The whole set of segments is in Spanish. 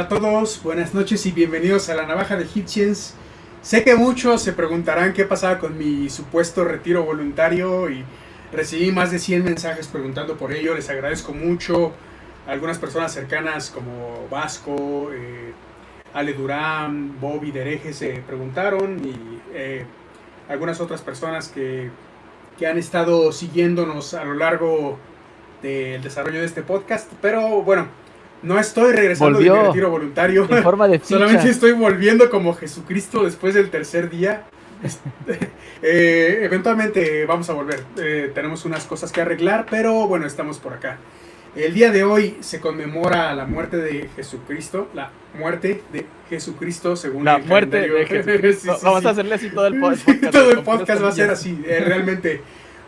Hola a todos, buenas noches y bienvenidos a la Navaja de Hitchens. Sé que muchos se preguntarán qué pasaba con mi supuesto retiro voluntario y recibí más de 100 mensajes preguntando por ello. Les agradezco mucho. Algunas personas cercanas como Vasco, eh, Ale Durán, Bobby Dereje se preguntaron y eh, algunas otras personas que, que han estado siguiéndonos a lo largo del desarrollo de este podcast. Pero bueno, no estoy regresando Volvió de mi retiro voluntario. En forma de. Solamente estoy volviendo como Jesucristo después del tercer día. Eh, eventualmente vamos a volver. Eh, tenemos unas cosas que arreglar, pero bueno, estamos por acá. El día de hoy se conmemora la muerte de Jesucristo, la muerte de Jesucristo según La el muerte calendario. de Jesucristo. Sí, sí, Vamos sí. a hacerle así todo el podcast. todo el podcast va a ser así, eh, realmente.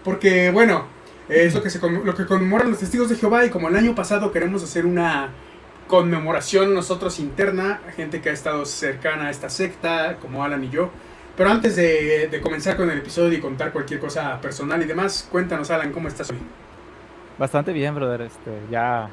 Porque, bueno, es lo que, se, lo que conmemoran los testigos de Jehová y como el año pasado queremos hacer una conmemoración nosotros interna, a gente que ha estado cercana a esta secta, como Alan y yo. Pero antes de, de comenzar con el episodio y contar cualquier cosa personal y demás, cuéntanos Alan, ¿cómo estás hoy? Bastante bien, brother. Este, ya,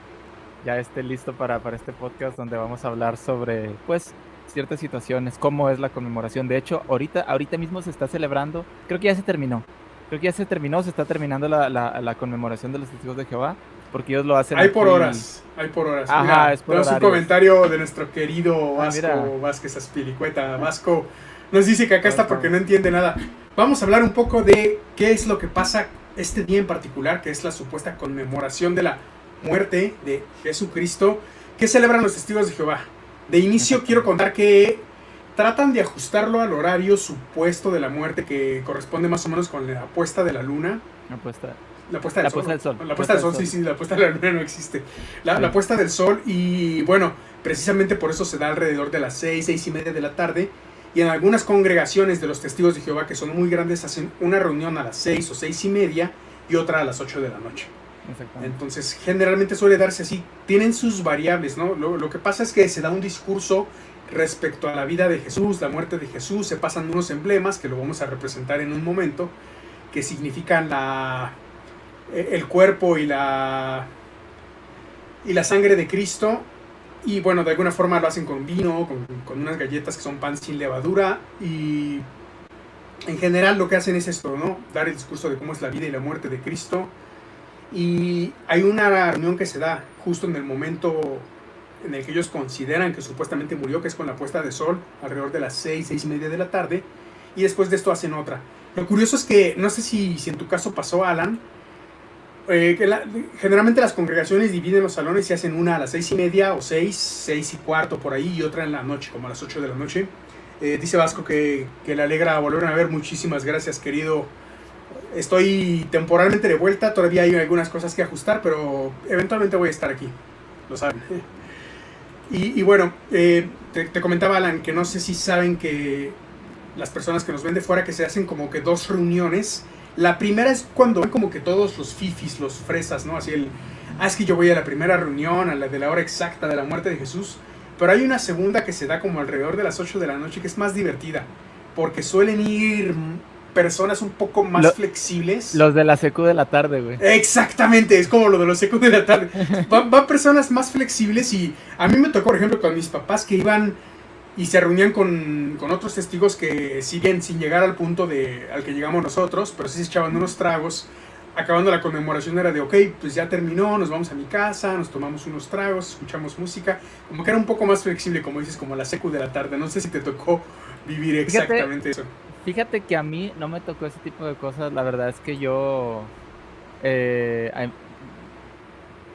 ya esté listo para, para este podcast donde vamos a hablar sobre, pues, ciertas situaciones, cómo es la conmemoración. De hecho, ahorita, ahorita mismo se está celebrando, creo que ya se terminó. Creo que ya se terminó, se está terminando la, la, la conmemoración de los testigos de Jehová, porque ellos lo hacen. Hay por horas, hay por horas. Ajá, Mira, es por tenemos un comentario de nuestro querido Ah, Vasco mira. Vázquez Aspilicueta. Vasco nos dice que acá está porque no entiende nada. Vamos a hablar un poco de qué es lo que pasa este día en particular, que es la supuesta conmemoración de la muerte de Jesucristo, que celebran los testigos de Jehová. De inicio quiero contar que tratan de ajustarlo al horario supuesto de la muerte que corresponde más o menos con la puesta de la luna. La puesta del La sol. puesta del sol. La puesta del sol, sí, sí, la puesta de la luna no existe. La, Sí. la puesta del sol y bueno, precisamente por eso se da alrededor de las seis, seis y media de la tarde. Y en algunas congregaciones de los testigos de Jehová que son muy grandes hacen una reunión a las seis o seis y media y otra a las ocho de la noche. Entonces, generalmente suele darse así. Tienen sus variables, ¿no? Lo, lo que pasa es que se da un discurso respecto a la vida de Jesús, la muerte de Jesús. Se pasan unos emblemas que lo vamos a representar en un momento, que significan la, eh, el cuerpo y la, y la sangre de Cristo. Y bueno, de alguna forma lo hacen con vino, con, con unas galletas que son pan sin levadura. Y en general lo que hacen es esto, ¿no? Dar el discurso de cómo es la vida y la muerte de Cristo. Y hay una reunión que se da justo en el momento en el que ellos consideran que supuestamente murió, que es con la puesta de sol, alrededor de las 6, 6 y media de la tarde. Y después de esto hacen otra. Lo curioso es que, no sé si, si en tu caso pasó, Alan, eh, que la- generalmente las congregaciones dividen los salones y hacen una a las 6 y media o 6, 6 y cuarto por ahí y otra en la noche, como a las 8 de la noche. Eh, dice Vasco que, que le alegra volver a ver. Muchísimas gracias, querido. Estoy temporalmente de vuelta, todavía hay algunas cosas que ajustar, pero eventualmente voy a estar aquí. Lo saben. Y, y bueno, eh, te, comentaba Alan que no sé si saben que las personas que nos ven de fuera que se hacen como que dos reuniones. La primera es cuando ven como que todos los fifis, los fresas, ¿no? Así el, ah, es que yo voy a la primera reunión, a la de la hora exacta de la muerte de Jesús. Pero hay una segunda que se da como alrededor de las 8 de la noche que es más divertida. Porque suelen ir personas un poco más Lo- flexibles. Los de la secu de la tarde, güey. Exactamente, es como lo de los secos de la tarde. Van, van personas más flexibles y a mí me tocó, por ejemplo, con mis papás que iban y se reunían con, con otros testigos que siguen sin llegar al punto de, al que llegamos nosotros, pero sí se echaban unos tragos. Acabando la conmemoración era de, ok, pues ya terminó, nos vamos a mi casa, nos tomamos unos tragos, escuchamos música. Como que era un poco más flexible, como dices, como la secu de la tarde. No sé si te tocó vivir Fíjate, exactamente eso. Fíjate que a mí no me tocó ese tipo de cosas. La verdad es que yo. eh, a,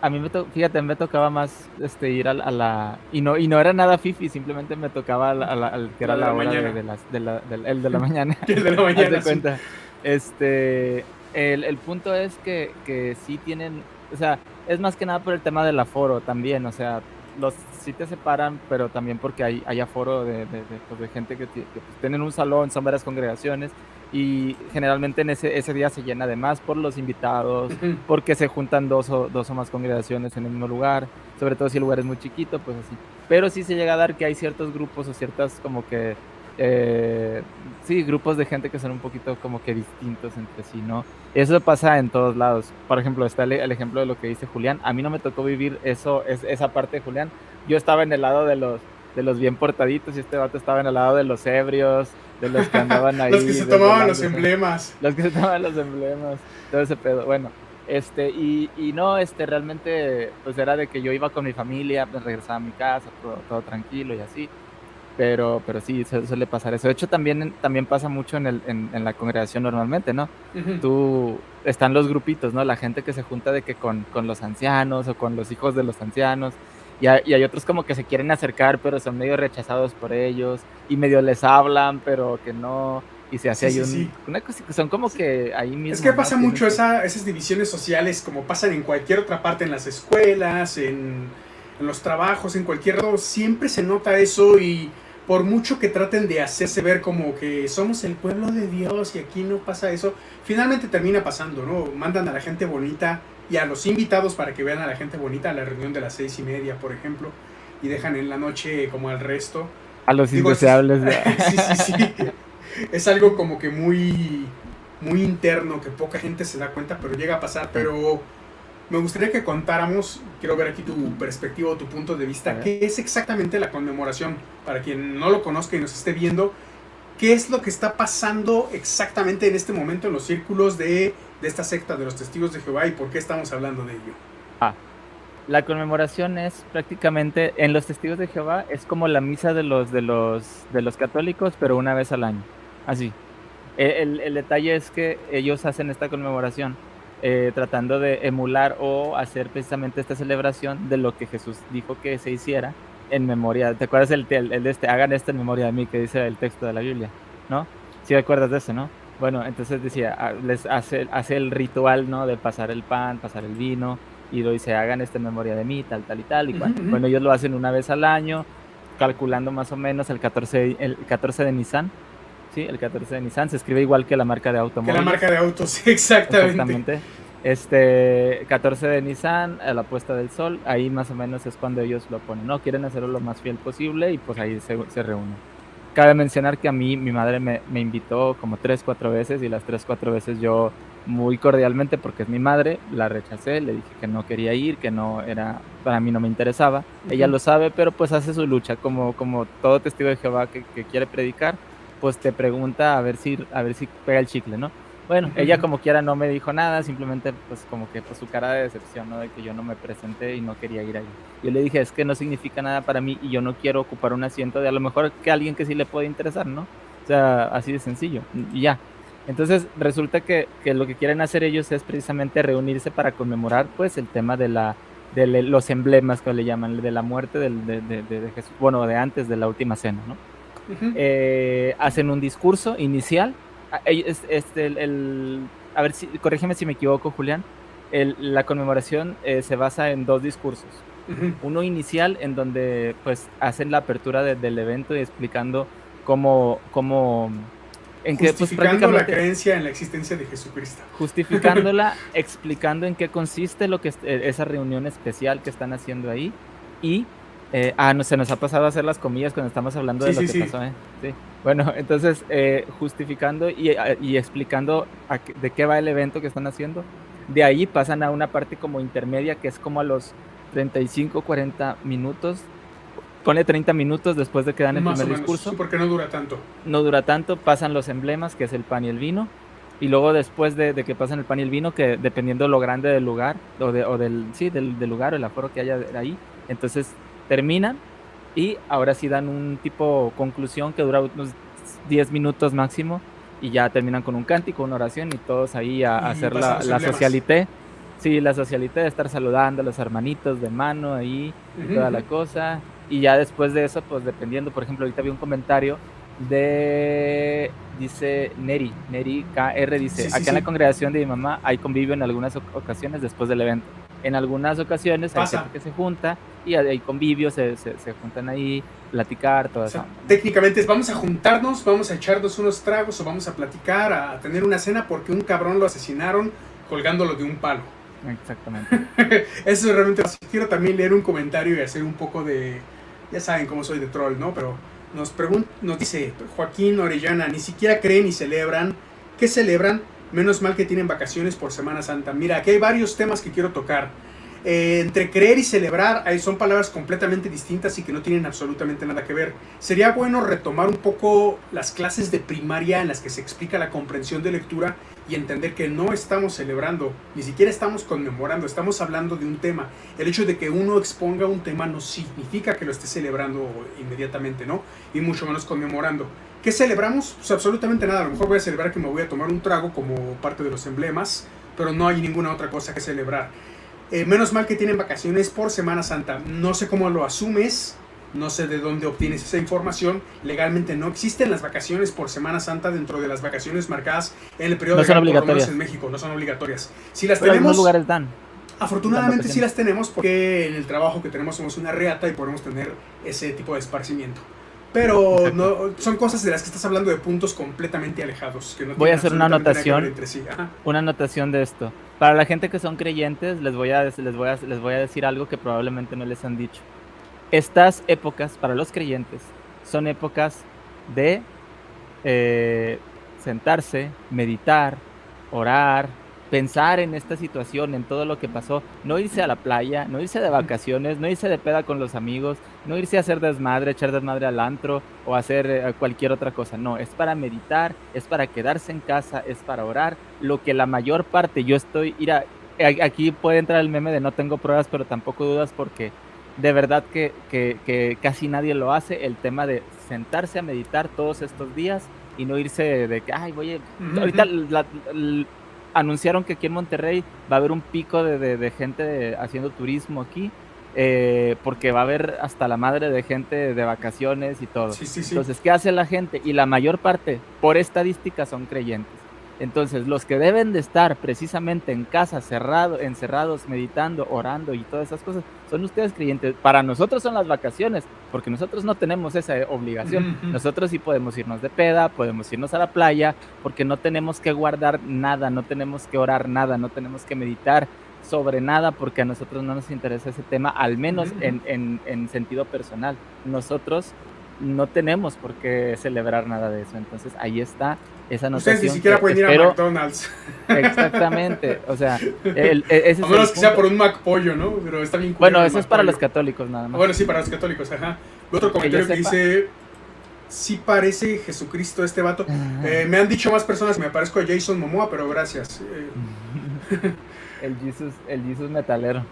a mí me to- fíjate, me tocaba más este, ir a, la- a la. Y no, y no era nada fifi, simplemente me tocaba a la- a la- al que era La hora de, las, de la, el de la mañana. El de la mañana. sí. cuenta. Este. El, el punto es que, que sí tienen. O sea, es más que nada por el tema del aforo también. O sea, los sí te separan, pero también porque hay, hay aforo de, de, de, pues, de gente que, que, pues, tienen un salón, son varias congregaciones. Y generalmente en ese, ese día se llena de más por los invitados, porque se juntan dos o, dos o más congregaciones en el mismo lugar, sobre todo si el lugar es muy chiquito, pues así. Pero sí se llega a dar que hay ciertos grupos o ciertas como que eh, sí, grupos de gente que son un poquito como que distintos entre sí, ¿no? Eso pasa en todos lados. Por ejemplo, está el, ejemplo de lo que dice Julián. A mí no me tocó vivir eso, es, esa parte de Julián. Yo estaba en el lado de los, de los bien portaditos y este vato estaba en el lado de los ebrios, de los que andaban ahí. los que se tomaban los emblemas. Los que se tomaban los emblemas, todo ese pedo. Bueno, este, y, y, no, este, realmente, pues era de que yo iba con mi familia, pues regresaba a mi casa, todo, todo tranquilo y así. Pero, pero sí, suele pasar eso. De hecho, también, también pasa mucho en, el, en, en la congregación normalmente, ¿no? Tú, están los grupitos, ¿no? La gente que se junta de que con, con los ancianos o con los hijos de los ancianos. Y hay, y hay, otros como que se quieren acercar, pero son medio rechazados por ellos. Y medio les hablan, pero que no. Y se hace ahí un, una cosa son como que ahí mismo. Es que pasa mucho esa, esas divisiones sociales, como pasan en cualquier otra parte, en las escuelas, en, en los trabajos, en cualquier lado. Siempre se nota eso y por mucho que traten de hacerse ver como que somos el pueblo de Dios y aquí no pasa eso, finalmente termina pasando, ¿no? Mandan a la gente bonita y a los invitados para que vean a la gente bonita a la reunión de las seis y media, por ejemplo, y dejan en la noche como al resto. A los indeseables. sí, sí, sí. Es algo como que muy, muy interno, que poca gente se da cuenta, pero llega a pasar, pero me gustaría que contáramos, quiero ver aquí tu perspectiva o tu punto de vista, qué es exactamente la conmemoración, para quien no lo conozca y nos esté viendo, qué es lo que está pasando exactamente en este momento en los círculos de, de esta secta de los testigos de Jehová y por qué estamos hablando de ello. Ah, la conmemoración es prácticamente en los testigos de Jehová es como la misa de los de los de los católicos, pero una vez al año. Así. El, el, el detalle es que ellos hacen esta conmemoración eh, tratando de emular o hacer precisamente esta celebración de lo que Jesús dijo que se hiciera en memoria. ¿Te acuerdas el, el, el de este? Hagan esto en memoria de mí, que dice el texto de la Biblia, ¿no? Si ¿Sí recuerdas de eso, ¿no? Bueno, entonces decía, les hace, hace el ritual, ¿no? De pasar el pan, pasar el vino, y lo dice, hagan esto en memoria de mí, tal, tal y tal. Y uh -huh. Bueno, ellos lo hacen una vez al año, calculando más o menos el 14, el 14 de Nisan. Sí, el 14 de Nissan se escribe igual que la marca de automóviles. Que la marca de autos, exactamente. Exactamente. Este 14 de Nissan, a la puesta del sol, ahí más o menos es cuando ellos lo ponen, ¿no? Quieren hacerlo lo más fiel posible y pues ahí se, se reúnen. Cabe mencionar que a mí mi madre me, me invitó como tres, cuatro veces y las tres, cuatro veces yo muy cordialmente porque es mi madre, la rechacé, le dije que no quería ir, que no era, para mí no me interesaba. Uh -huh. Ella lo sabe, pero pues hace su lucha como, como todo testigo de Jehová que, que quiere predicar, pues te pregunta a ver si, a ver si pega el chicle, ¿no? Bueno, ella como quiera no me dijo nada, simplemente pues como que pues su cara de decepción, ¿no? De que yo no me presenté y no quería ir ahí. Yo le dije, es que no significa nada para mí y yo no quiero ocupar un asiento de a lo mejor que alguien que sí le puede interesar, ¿no? O sea, así de sencillo, y ya. Entonces resulta que, que lo que quieren hacer ellos es precisamente reunirse para conmemorar pues el tema de la de los emblemas que le llaman, de la muerte del, de, de, de, Jesús, bueno, de antes de la última cena, ¿no? Uh -huh. eh, hacen un discurso inicial este, el, el, a ver si, corrígeme si me equivoco, Julián. El, la conmemoración eh, se basa en dos discursos. Uh -huh. Uno inicial, en donde pues hacen la apertura de, del evento y explicando cómo, cómo en que, pues, prácticamente, la creencia en la existencia de Jesucristo. Justificándola, explicando en qué consiste lo que esa reunión especial que están haciendo ahí y eh, ah, no, se nos ha pasado a hacer las comillas cuando estamos hablando de lo sí, que sí. pasó. ¿eh? Sí. Bueno, entonces, eh, justificando y, y explicando de qué va el evento que están haciendo. De ahí pasan a una parte como intermedia que es como a los 35, 40 minutos. Pone 30 minutos después de que dan el Más primer discurso. Sí, porque no dura tanto. No dura tanto. Pasan los emblemas, que es el pan y el vino. Y luego después de, de que pasan el pan y el vino, que dependiendo lo grande del lugar, o, de, o del, sí, del, del lugar o el aforo que haya ahí, entonces terminan y ahora sí dan un tipo conclusión que dura unos 10 minutos máximo y ya terminan con un cántico, una oración y todos ahí a, a hacer la, la socialité. Sí, la socialité de estar saludando a los hermanitos de mano ahí y uh -huh. toda la cosa. Y ya después de eso, pues dependiendo, por ejemplo, ahorita vi un comentario de, dice Neri, Neri KR dice, sí, sí, acá sí. en la congregación de mi mamá hay convivio en algunas ocasiones después del evento en algunas ocasiones Pasa. hay gente que se junta y hay convivios, se, se, se juntan ahí, platicar, todo o sea, eso. Técnicamente es vamos a juntarnos, vamos a echarnos unos tragos o vamos a platicar, a tener una cena porque un cabrón lo asesinaron colgándolo de un palo. Exactamente. eso es realmente. Quiero también leer un comentario y hacer un poco de. Ya saben cómo soy de troll, ¿no? Pero Nos, nos dice Joaquín Orellana, ni siquiera creen ni celebran. ¿Qué celebran? Menos mal que tienen vacaciones por Semana Santa. Mira, aquí hay varios temas que quiero tocar. Eh, entre creer y celebrar son palabras completamente distintas y que no tienen absolutamente nada que ver. Sería bueno retomar un poco las clases de primaria en las que se explica la comprensión de lectura y entender que no estamos celebrando, ni siquiera estamos conmemorando, estamos hablando de un tema. El hecho de que uno exponga un tema no significa que lo esté celebrando inmediatamente, ¿no? Y mucho menos conmemorando. ¿Qué celebramos? Pues absolutamente nada. A lo mejor voy a celebrar que me voy a tomar un trago como parte de los emblemas, pero no hay ninguna otra cosa que celebrar. Eh, menos mal que tienen vacaciones por Semana Santa. No sé cómo lo asumes, no sé de dónde obtienes esa información. Legalmente no existen las vacaciones por Semana Santa dentro de las vacaciones marcadas en el periodo no son obligatorias. en México. No son obligatorias. Si las tenemos. lugares dan. Afortunadamente sí las tenemos porque en el trabajo que tenemos somos una reata y podemos tener ese tipo de esparcimiento. Pero no, son cosas de las que estás hablando de puntos completamente alejados. Que no Voy a hacer una anotación. Una anotación de esto. Para la gente que son creyentes, les voy, a, les, voy a, les voy a decir algo que probablemente no les han dicho. Estas épocas, para los creyentes, son épocas de eh, sentarse, meditar, orar, pensar en esta situación, en todo lo que pasó, no irse a la playa, no irse de vacaciones, no irse de peda con los amigos, no irse a hacer desmadre, echar desmadre al antro o hacer eh, cualquier otra cosa, no, es para meditar, es para quedarse en casa, es para orar, lo que la mayor parte, yo estoy, mira, aquí puede entrar el meme de no tengo pruebas, pero tampoco dudas porque de verdad que, que, casi nadie lo hace, el tema de sentarse a meditar todos estos días y no irse de que, ay, voy a... Ahorita la, anunciaron que aquí en Monterrey va a haber un pico de, gente haciendo turismo aquí, eh, porque va a haber hasta la madre de gente de vacaciones y todo. Entonces, ¿qué hace la gente? Y la mayor parte, por estadística, son creyentes. Entonces, los que deben de estar precisamente en casa, cerrado, encerrados, meditando, orando y todas esas cosas, son ustedes creyentes. Para nosotros son las vacaciones, porque nosotros no tenemos esa obligación. Nosotros sí podemos irnos de peda, podemos irnos a la playa, porque no tenemos que guardar nada, no tenemos que orar nada, no tenemos que meditar sobre nada, porque a nosotros no nos interesa ese tema, al menos en, en, en sentido personal. Nosotros no tenemos por qué celebrar nada de eso. Entonces ahí está esa notación. Ustedes ni siquiera pueden ir a McDonald's. Exactamente, o sea, el, e, ese a menos que sea por un McPollo, ¿no? Pero está bien Bueno, eso es para los católicos nada más. Bueno, sí, para los católicos, ajá. Otro comentario que, dice, sí parece Jesucristo este vato. Eh, me han dicho más personas que me parezco a Jason Momoa, pero gracias. Eh. el Jesus, el Jesus metalero.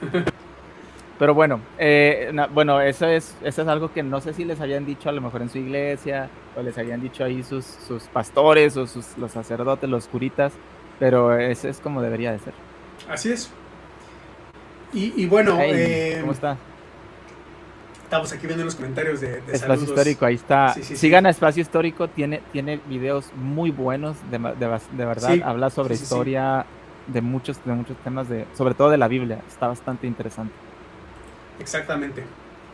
Pero bueno, eh, bueno, eso es, eso es algo que no sé si les habían dicho a lo mejor en su iglesia, o les habían dicho ahí sus, sus pastores, o sus, los sacerdotes, los curitas, pero eso es como debería de ser. Así es. Y, bueno, eh, ¿cómo está? Estamos aquí viendo los comentarios de, de Espacio Histórico, ahí está. Sigan a Espacio Histórico, tiene, tiene videos muy buenos, de, de, verdad. Habla sobre historia de muchos, de muchos temas, de, sobre todo de la Biblia. Está bastante interesante. Exactamente.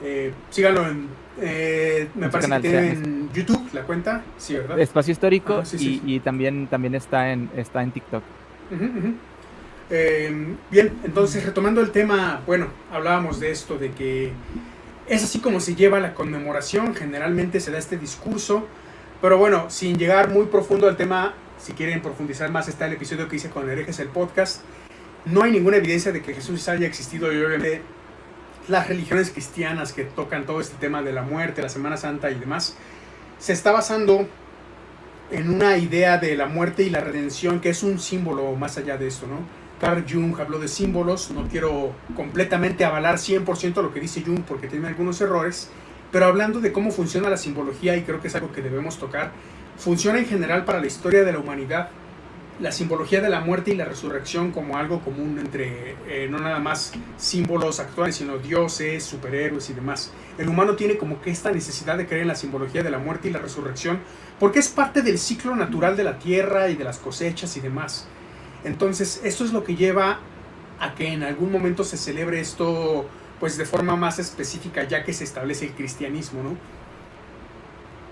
Eh, síganlo en. Eh, me parece que tiene en YouTube la cuenta. Sí, ¿verdad? Espacio Histórico y, también, también está, en, está en TikTok. Em, bien, entonces retomando el tema, bueno, hablábamos de esto, de que es así como se lleva la conmemoración, generalmente se da este discurso, pero bueno, sin llegar muy profundo al tema, si quieren profundizar más, está el episodio que hice con herejes el podcast. No hay ninguna evidencia de que Jesús haya existido y obviamente las religiones cristianas que tocan todo este tema de la muerte, la Semana Santa y demás, se está basando en una idea de la muerte y la redención que es un símbolo más allá de esto, ¿no? Carl Jung habló de símbolos, no quiero completamente avalar 100% lo que dice Jung porque tiene algunos errores, pero hablando de cómo funciona la simbología, y creo que es algo que debemos tocar, funciona en general para la historia de la humanidad la simbología de la muerte y la resurrección como algo común entre eh, no nada más símbolos actuales, sino dioses, superhéroes y demás. El humano tiene como que esta necesidad de creer en la simbología de la muerte y la resurrección porque es parte del ciclo natural de la tierra y de las cosechas y demás. Entonces, esto es lo que lleva a que en algún momento se celebre esto pues de forma más específica ya que se establece el cristianismo, ¿no?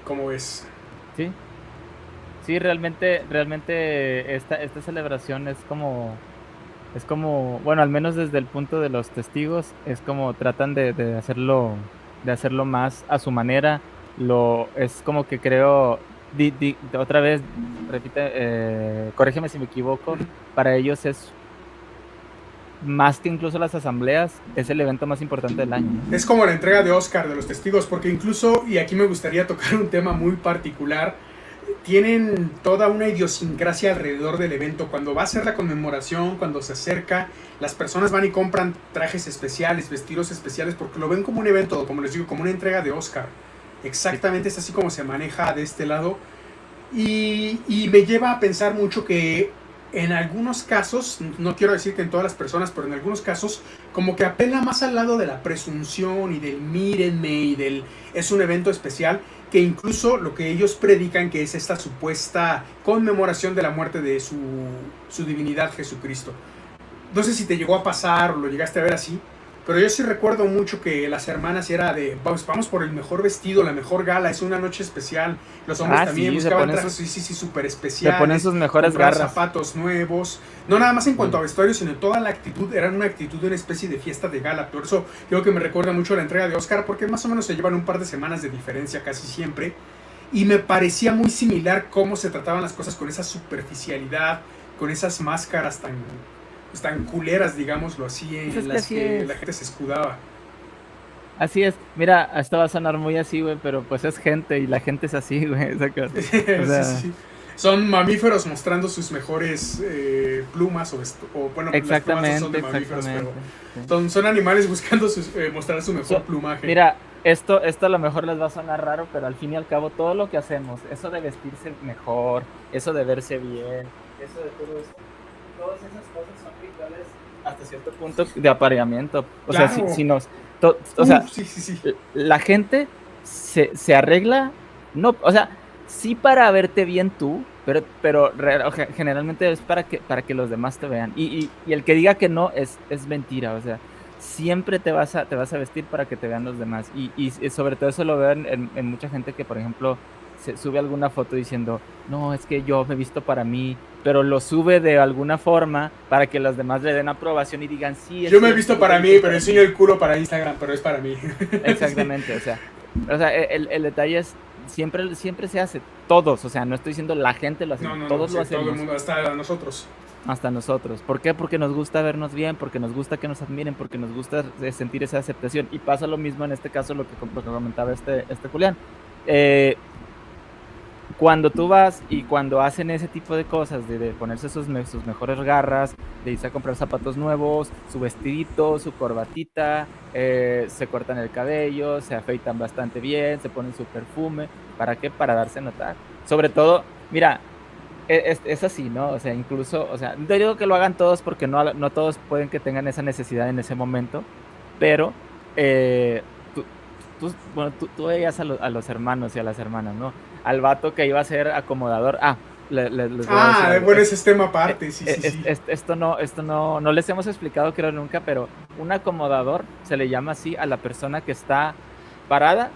¿Cómo ves? Sí, Sí, realmente, realmente esta, esta celebración es como, es como, bueno, al menos desde el punto de los testigos, es como tratan de, hacerlo, de hacerlo más a su manera lo es como que creo, otra vez, repite, eh, corrígeme si me equivoco, para ellos es más que incluso las asambleas, es el evento más importante del año. Es como la entrega de Oscar de los testigos, porque incluso, y aquí me gustaría tocar un tema muy particular, tienen toda una idiosincrasia alrededor del evento. Cuando va a ser la conmemoración, cuando se acerca, las personas van y compran trajes especiales, vestidos especiales, porque lo ven como un evento, como les digo, como una entrega de Oscar. Exactamente es así como se maneja de este lado. Y, me lleva a pensar mucho que en algunos casos, no quiero decir que en todas las personas, pero en algunos casos, como que apela más al lado de la presunción y del mírenme y del es un evento especial, que incluso lo que ellos predican, que es esta supuesta conmemoración de la muerte de su, su divinidad Jesucristo. No sé si te llegó a pasar o lo llegaste a ver así, pero yo sí recuerdo mucho que las hermanas era de, vamos, vamos por el mejor vestido, la mejor gala, es una noche especial. Los hombres ah, también buscaban trajes, sí, sí, sí, súper especiales. Se ponen sus mejores garras. zapatos nuevos. No nada más en cuanto a vestuario, sino toda la actitud, eran una actitud de una especie de fiesta de gala. Por eso creo que me recuerda mucho la entrega de Oscar, porque más o menos se llevan un par de semanas de diferencia casi siempre. Y me parecía muy similar cómo se trataban las cosas con esa superficialidad, con esas máscaras tan tan culeras, digámoslo así, en pues las que, la gente se escudaba. Así es, mira, esto va a sonar muy así, güey, pero pues es gente y la gente es así, güey. Son mamíferos mostrando sus mejores eh, plumas o, o bueno, exactamente, las son de mamíferos, pero son, animales buscando eh, mostrar su mejor plumaje. Mira, esto, esto a lo mejor les va a sonar raro, pero al fin y al cabo todo lo que hacemos, eso de vestirse mejor, eso de verse bien, eso de todo eso, todas esas cosas son hasta cierto punto de apareamiento. O sea, si, nos... o sea, la gente se, se, arregla, no, o sea, sí para verte bien tú, pero, pero generalmente es para que, para que los demás te vean. Y, y, el que diga que no es, es mentira, o sea, siempre te vas, a, te vas a vestir para que te vean los demás. Y, y sobre todo eso lo veo en, en mucha gente que, por ejemplo, se sube alguna foto diciendo, no, es que yo me he visto para mí, pero lo sube de alguna forma para que los demás le den aprobación y digan, sí. yo me he visto para mí, pero enseño el culo para Instagram, pero es para mí. Exactamente, o sea, o sea el, el, detalle es, siempre, siempre se hace, todos, o sea, no estoy diciendo la gente lo hace, todos lo hacemos. Todo el mundo, hasta nosotros. Hasta nosotros. ¿Por qué? Porque nos gusta vernos bien, porque nos gusta que nos admiren, porque nos gusta sentir esa aceptación. Y pasa lo mismo en este caso, lo que, lo que comentaba este, este Julián. Eh, cuando tú vas y cuando hacen ese tipo de cosas, de, ponerse sus, mejores garras, de irse a comprar zapatos nuevos, su vestidito, su corbatita, eh, se cortan el cabello, se afeitan bastante bien, se ponen su perfume, ¿para qué? Para darse a notar. Sobre todo, mira, e, es, así, ¿no? O sea, incluso, o sea, no digo que lo hagan todos porque no, todos pueden que tengan esa necesidad en ese momento, pero eh, tú, bueno, tú, veías a, a los hermanos y a las hermanas, ¿no? Al vato que iba a ser acomodador. Ah, les voy ah, a decir bueno, ese es tema aparte, sí, sí, sí. esto no, esto no, no les hemos explicado creo nunca, pero un acomodador se le llama así a la persona que está parada.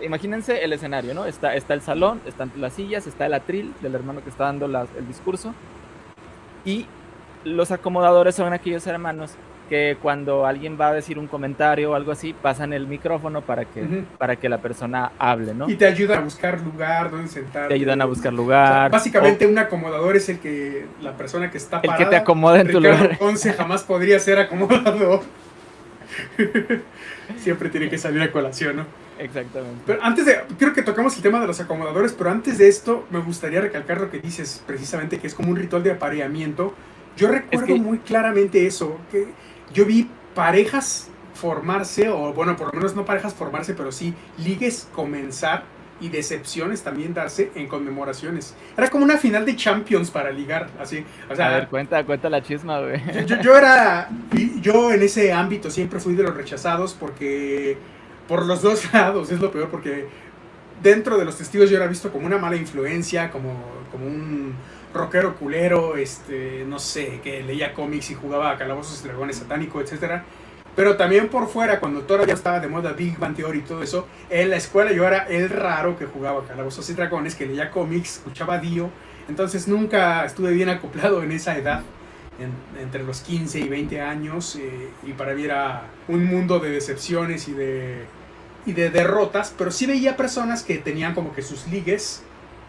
imagínense el escenario, ¿no? Está, está el salón, están las sillas, está el atril del hermano que está dando el discurso. Y los acomodadores son aquellos hermanos que cuando alguien va a decir un comentario o algo así, pasan el micrófono para que, para que la persona hable, ¿no? Y te ayudan a buscar lugar donde sentar. Te ayudan a buscar lugar. básicamente un acomodador es el que la persona que está parada. El que te acomoda en tu lugar. Once jamás podría ser acomodado. Siempre tiene que salir a colación, ¿no? Exactamente. Pero antes de, creo que tocamos el tema de los acomodadores, pero antes de esto me gustaría recalcar lo que dices precisamente, que es como un ritual de apareamiento. Yo recuerdo muy claramente eso, que yo vi parejas formarse, o bueno, por lo menos no parejas formarse, pero sí ligues comenzar y decepciones también darse en conmemoraciones. Era como una final de Champions para ligar, así. O sea, a ver, cuenta, cuenta la chisma, güey. Yo, era, yo en ese ámbito siempre fui de los rechazados porque, por los dos lados, es lo peor, porque dentro de los testigos yo era visto como una mala influencia, como, como un rockero culero, este, no sé, que leía cómics y jugaba a calabozos y dragones satánico, etcétera. Pero también por fuera, cuando todavía estaba de moda Big Bang Theory y todo eso, en la escuela yo era el raro que jugaba calabozos y dragones, que leía cómics, escuchaba Dio. Entonces nunca estuve bien acoplado en esa edad, entre los 15 y 20 años. Eh, y para mí era un mundo de decepciones y de y de derrotas, pero sí veía personas que tenían como que sus ligues,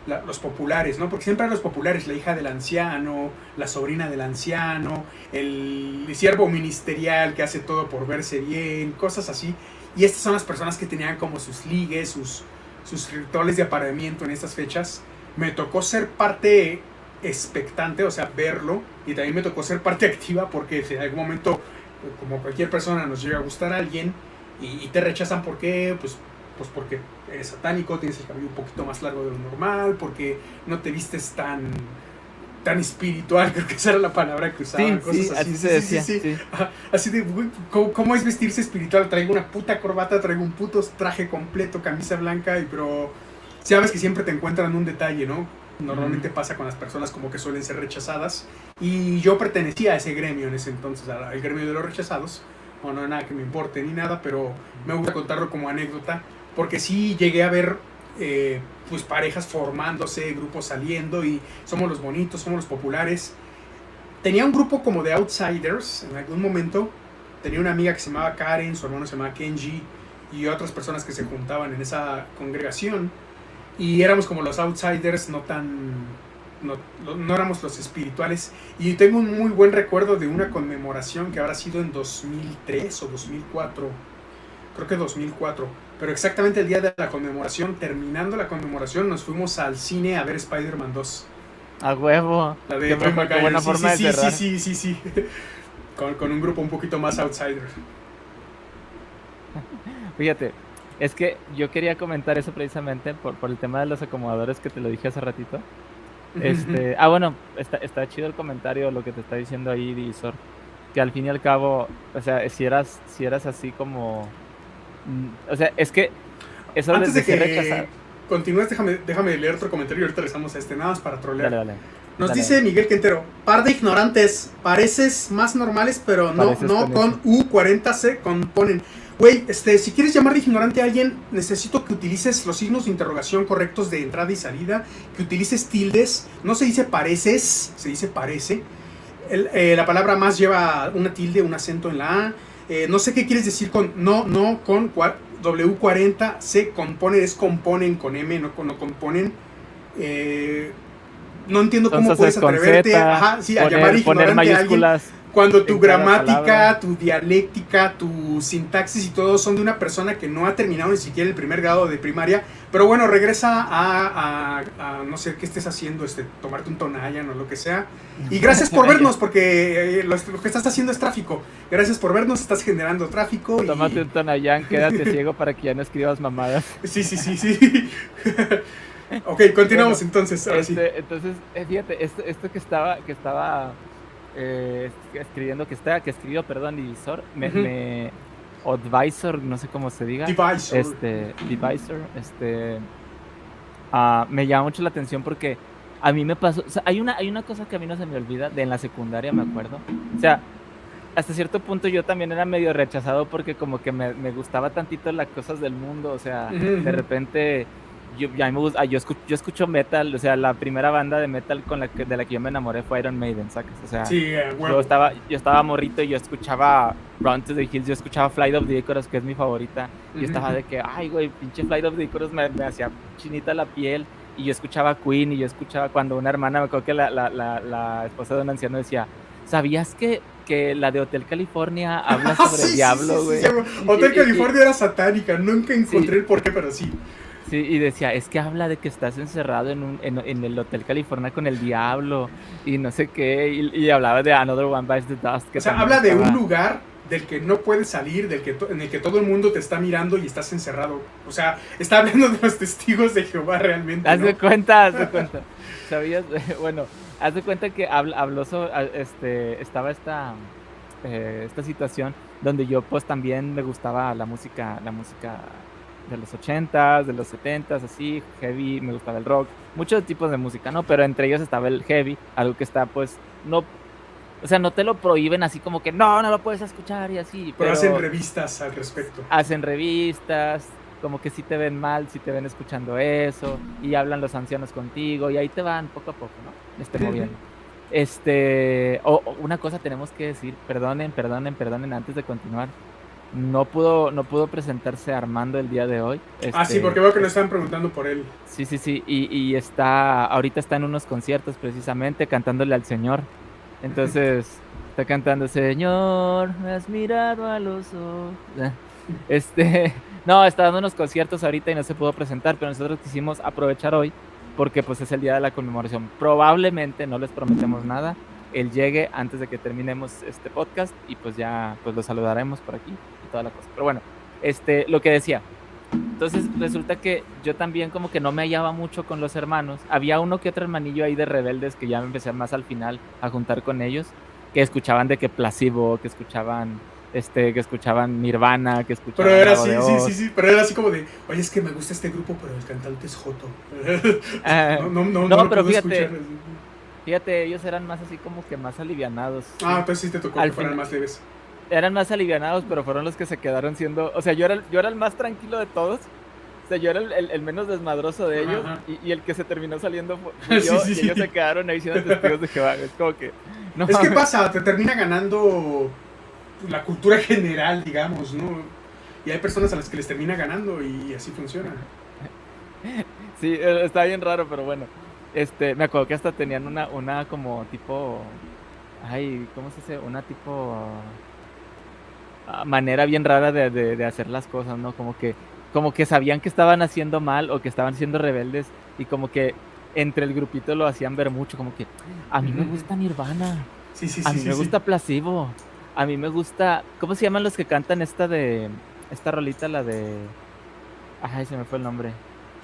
los populares, ¿no? Porque siempre eran los populares, la hija del anciano, la sobrina del anciano, el siervo ministerial que hace todo por verse bien, cosas así. Y estas son las personas que tenían como sus ligues, sus, sus rituales de apareamiento en estas fechas. Me tocó ser parte expectante, o sea, verlo, y también me tocó ser parte activa porque si en algún momento, como cualquier persona, nos llega a gustar a alguien y, te rechazan, ¿por qué? Pues, pues porque eres satánico, tienes el cabello un poquito más largo de lo normal, porque no te vistes tan tan espiritual, creo que esa era la palabra que usaban, cosas así. se decía, Así de, ¿cómo, es vestirse espiritual? Traigo una puta corbata, traigo un puto traje completo, camisa blanca, y pero sabes que siempre te encuentran un detalle, ¿no? Normalmente pasa con las personas como que suelen ser rechazadas. Y yo pertenecía a ese gremio en ese entonces, al gremio de los rechazados. No, no nada que me importe ni nada, pero me gusta contarlo como anécdota. Porque sí llegué a ver eh, pues parejas formándose, grupos saliendo y somos los bonitos, somos los populares. Tenía un grupo como de outsiders en algún momento. Tenía una amiga que se llamaba Karen, su hermano se llamaba Kenji y otras personas que se juntaban en esa congregación y éramos como los outsiders, no tan... No, no, éramos los espirituales. Y tengo un muy buen recuerdo de una conmemoración que habrá sido en 2003 o 2004. Creo que 2004. Pero exactamente el día de la conmemoración, terminando la conmemoración, nos fuimos al cine a ver Spider-Man 2. A huevo. La de Qué buena forma sí, de sí, sí, sí, sí, sí, con, con un grupo un poquito más outsider. Fíjate, es que yo quería comentar eso precisamente por, por el tema de los acomodadores que te lo dije hace ratito. Este, ah, bueno, está, está chido el comentario, lo que te está diciendo ahí, Divisor. Que al fin y al cabo, o sea, si eras, si eras así como. O sea, es que. Eso Antes de, que rechazar. continúes, déjame, déjame leer otro comentario y ahorita regresamos a este, nada más para trolear. Dale, dale. Nos dice Miguel Quintero, par de ignorantes, pareces más normales, pero no, no con U40C componen. Güey, este, si quieres llamar de ignorante a alguien, necesito que utilices los signos de interrogación correctos de entrada y salida, que utilices tildes, no se dice pareces, se dice parece. Eh, la palabra más lleva una tilde, un acento en la A. Eh, no sé qué quieres decir con no, no, con W40, se componen, es componen con M, no, no componen. Eh, no entiendo cómo puedes atreverte a llamar ignorante a alguien cuando tu gramática, tu dialéctica, tu sintaxis y todo son de una persona que no ha terminado ni siquiera el primer grado de primaria, pero bueno, regresa a, no sé qué estés haciendo, este, tomarte un tonayan o lo que sea. Y gracias por vernos, porque eh, lo, que estás haciendo es tráfico. Gracias por vernos, estás generando tráfico. Tómate un tonayan, quédate ciego para que ya no escribas mamadas. Sí, sí, sí, sí. ok, continuamos entonces. Este, entonces, eh, fíjate, esto, esto que estaba, que estaba eh, escribiendo que está, que escribió, perdón, divisor, me, me, advisor, no sé cómo se diga. Divisor. Este, divisor, este, uh, me llama mucho la atención porque a mí me pasó, o sea, hay una, hay una cosa que a mí no se me olvida, de en la secundaria me acuerdo, o sea, hasta cierto punto yo también era medio rechazado porque como que me, me gustaba tantito las cosas del mundo, o sea, de repente yo, me gusta, yo, escucho, yo escucho metal, o sea, la primera banda de metal con la que, de la que yo me enamoré fue Iron Maiden, ¿sabes? O sea, yo, estaba, yo estaba morrito y yo escuchaba Run to the Hills, yo escuchaba Flight of the Icarus, que es mi favorita, y estaba de que, ay, güey, pinche Flight of the Icarus me, me, hacía chinita la piel, y yo escuchaba Queen, y yo escuchaba cuando una hermana, me acuerdo que la, la, la, la esposa de un anciano decía, ¿sabías que que la de Hotel California habla sobre el diablo, güey. Hotel California era satánica, nunca encontré el porqué, pero sí. Sí, y decía, es que habla de que estás encerrado en, un, en, el Hotel California con el diablo y no sé qué, y, hablaba de Another One Bites the Dust. Que o sea, habla de un lugar del que no puedes salir, del que en el que todo el mundo te está mirando y estás encerrado. O sea, está hablando de los testigos de Jehová realmente. Haz de cuenta, haz de cuenta. ¿Sabías? Bueno, haz de cuenta que habló sobre, este, estaba esta, eh, esta situación donde yo pues también me gustaba la música, la música de los 80s, de los 70s, así, heavy, me gustaba el rock, muchos tipos de música, ¿no? Pero entre ellos estaba el heavy, algo que está pues no o sea, no te lo prohíben así como que no, no lo puedes escuchar y así. Pero, hacen revistas al respecto. Hacen revistas, como que si te ven mal, si te ven escuchando eso, y hablan los ancianos contigo, y ahí te van poco a poco, ¿no? Este moviendo. Este, o una cosa tenemos que decir, perdonen, perdonen, perdonen antes de continuar no pudo, no pudo presentarse Armando el día de hoy. ah, sí, Este, porque veo que nos están preguntando por él. Sí, sí, sí. Y, y está, ahorita está en unos conciertos precisamente cantándole al Señor. Entonces, está cantando, Señor, me has mirado a los ojos. Este, no, está dando unos conciertos ahorita y no se pudo presentar, pero nosotros quisimos aprovechar hoy porque pues es el día de la conmemoración. Probablemente, no les prometemos nada, él llegue antes de que terminemos este podcast y pues ya pues lo saludaremos por aquí toda la cosa. Pero bueno, este, lo que decía, entonces resulta que yo también como que no me hallaba mucho con los hermanos. Había uno que otro hermanillo ahí de rebeldes que ya me empecé más al final a juntar con ellos, que escuchaban de que Placebo, que escuchaban este, que escuchaban Nirvana, que escuchaban Pero era así, sí, sí, sí, pero era así como de, oye, es que me gusta este grupo, pero el cantante es Joto. Ah, no, no, no, no, pero fíjate. Fíjate, ellos eran más así como que más alivianados. Ah, entonces sí te tocó Al que fueran final- más leves. Eran más alivianados, pero fueron los que se quedaron siendo. O sea, yo era, el- yo era el más tranquilo de todos. O sea, yo era el, el- el menos desmadroso de ellos. Y, y el que se terminó saliendo fue Sí, yo. sí, y sí. ellos se quedaron ahí siendo testigos de Jehová. Es como que. No, Es que pasa, te termina ganando la cultura general, digamos, ¿no? Y hay personas a las que les termina ganando y así funciona. Sí, eh, está bien raro, pero bueno. Este, me acuerdo que hasta tenían una, una como tipo. Ay, ¿cómo se dice? Una tipo. Manera bien rara de, de- de hacer las cosas, ¿no? Como que, como que sabían que estaban haciendo mal o que estaban siendo rebeldes y como que entre el grupito lo hacían ver mucho, como que a mí me gusta Nirvana, Sí, sí, a sí. mí sí, me gusta Placebo, a mí me gusta, ¿cómo se llaman los que cantan esta de, esta rolita, la de, ay, se me fue el nombre.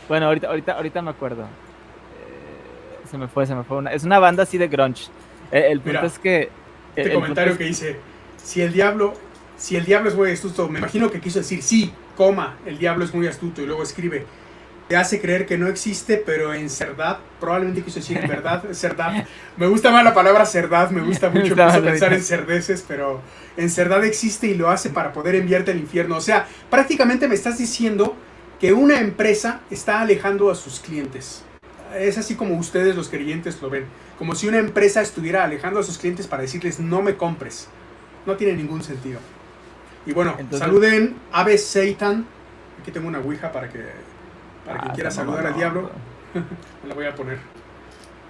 Bueno, ahorita, ahorita, ahorita me acuerdo. Eh, se me fue, se me fue una, es una banda así de grunge. Eh, el punto Mira, es que Este comentario que dice, si el diablo, si el diablo es muy astuto, me imagino que quiso decir, sí, coma, el diablo es muy astuto, y luego escribe, te hace creer que no existe, pero en cerdad, probablemente quiso decir en verdad, cerdad. Me gusta más la palabra cerdad, me gusta mucho pensar en cerdeces, pero en cerdad existe y lo hace para poder enviarte al infierno. O sea, prácticamente me estás diciendo que una empresa está alejando a sus clientes. Es así como ustedes los creyentes lo ven. Como si una empresa estuviera alejando a sus clientes para decirles no me compres. No tiene ningún sentido. Y bueno, Entonces- saluden Ave Satan. Aquí tengo una ouija para que para quien Ah, quiera está saludar al mamalón, diablo. Me la voy a poner.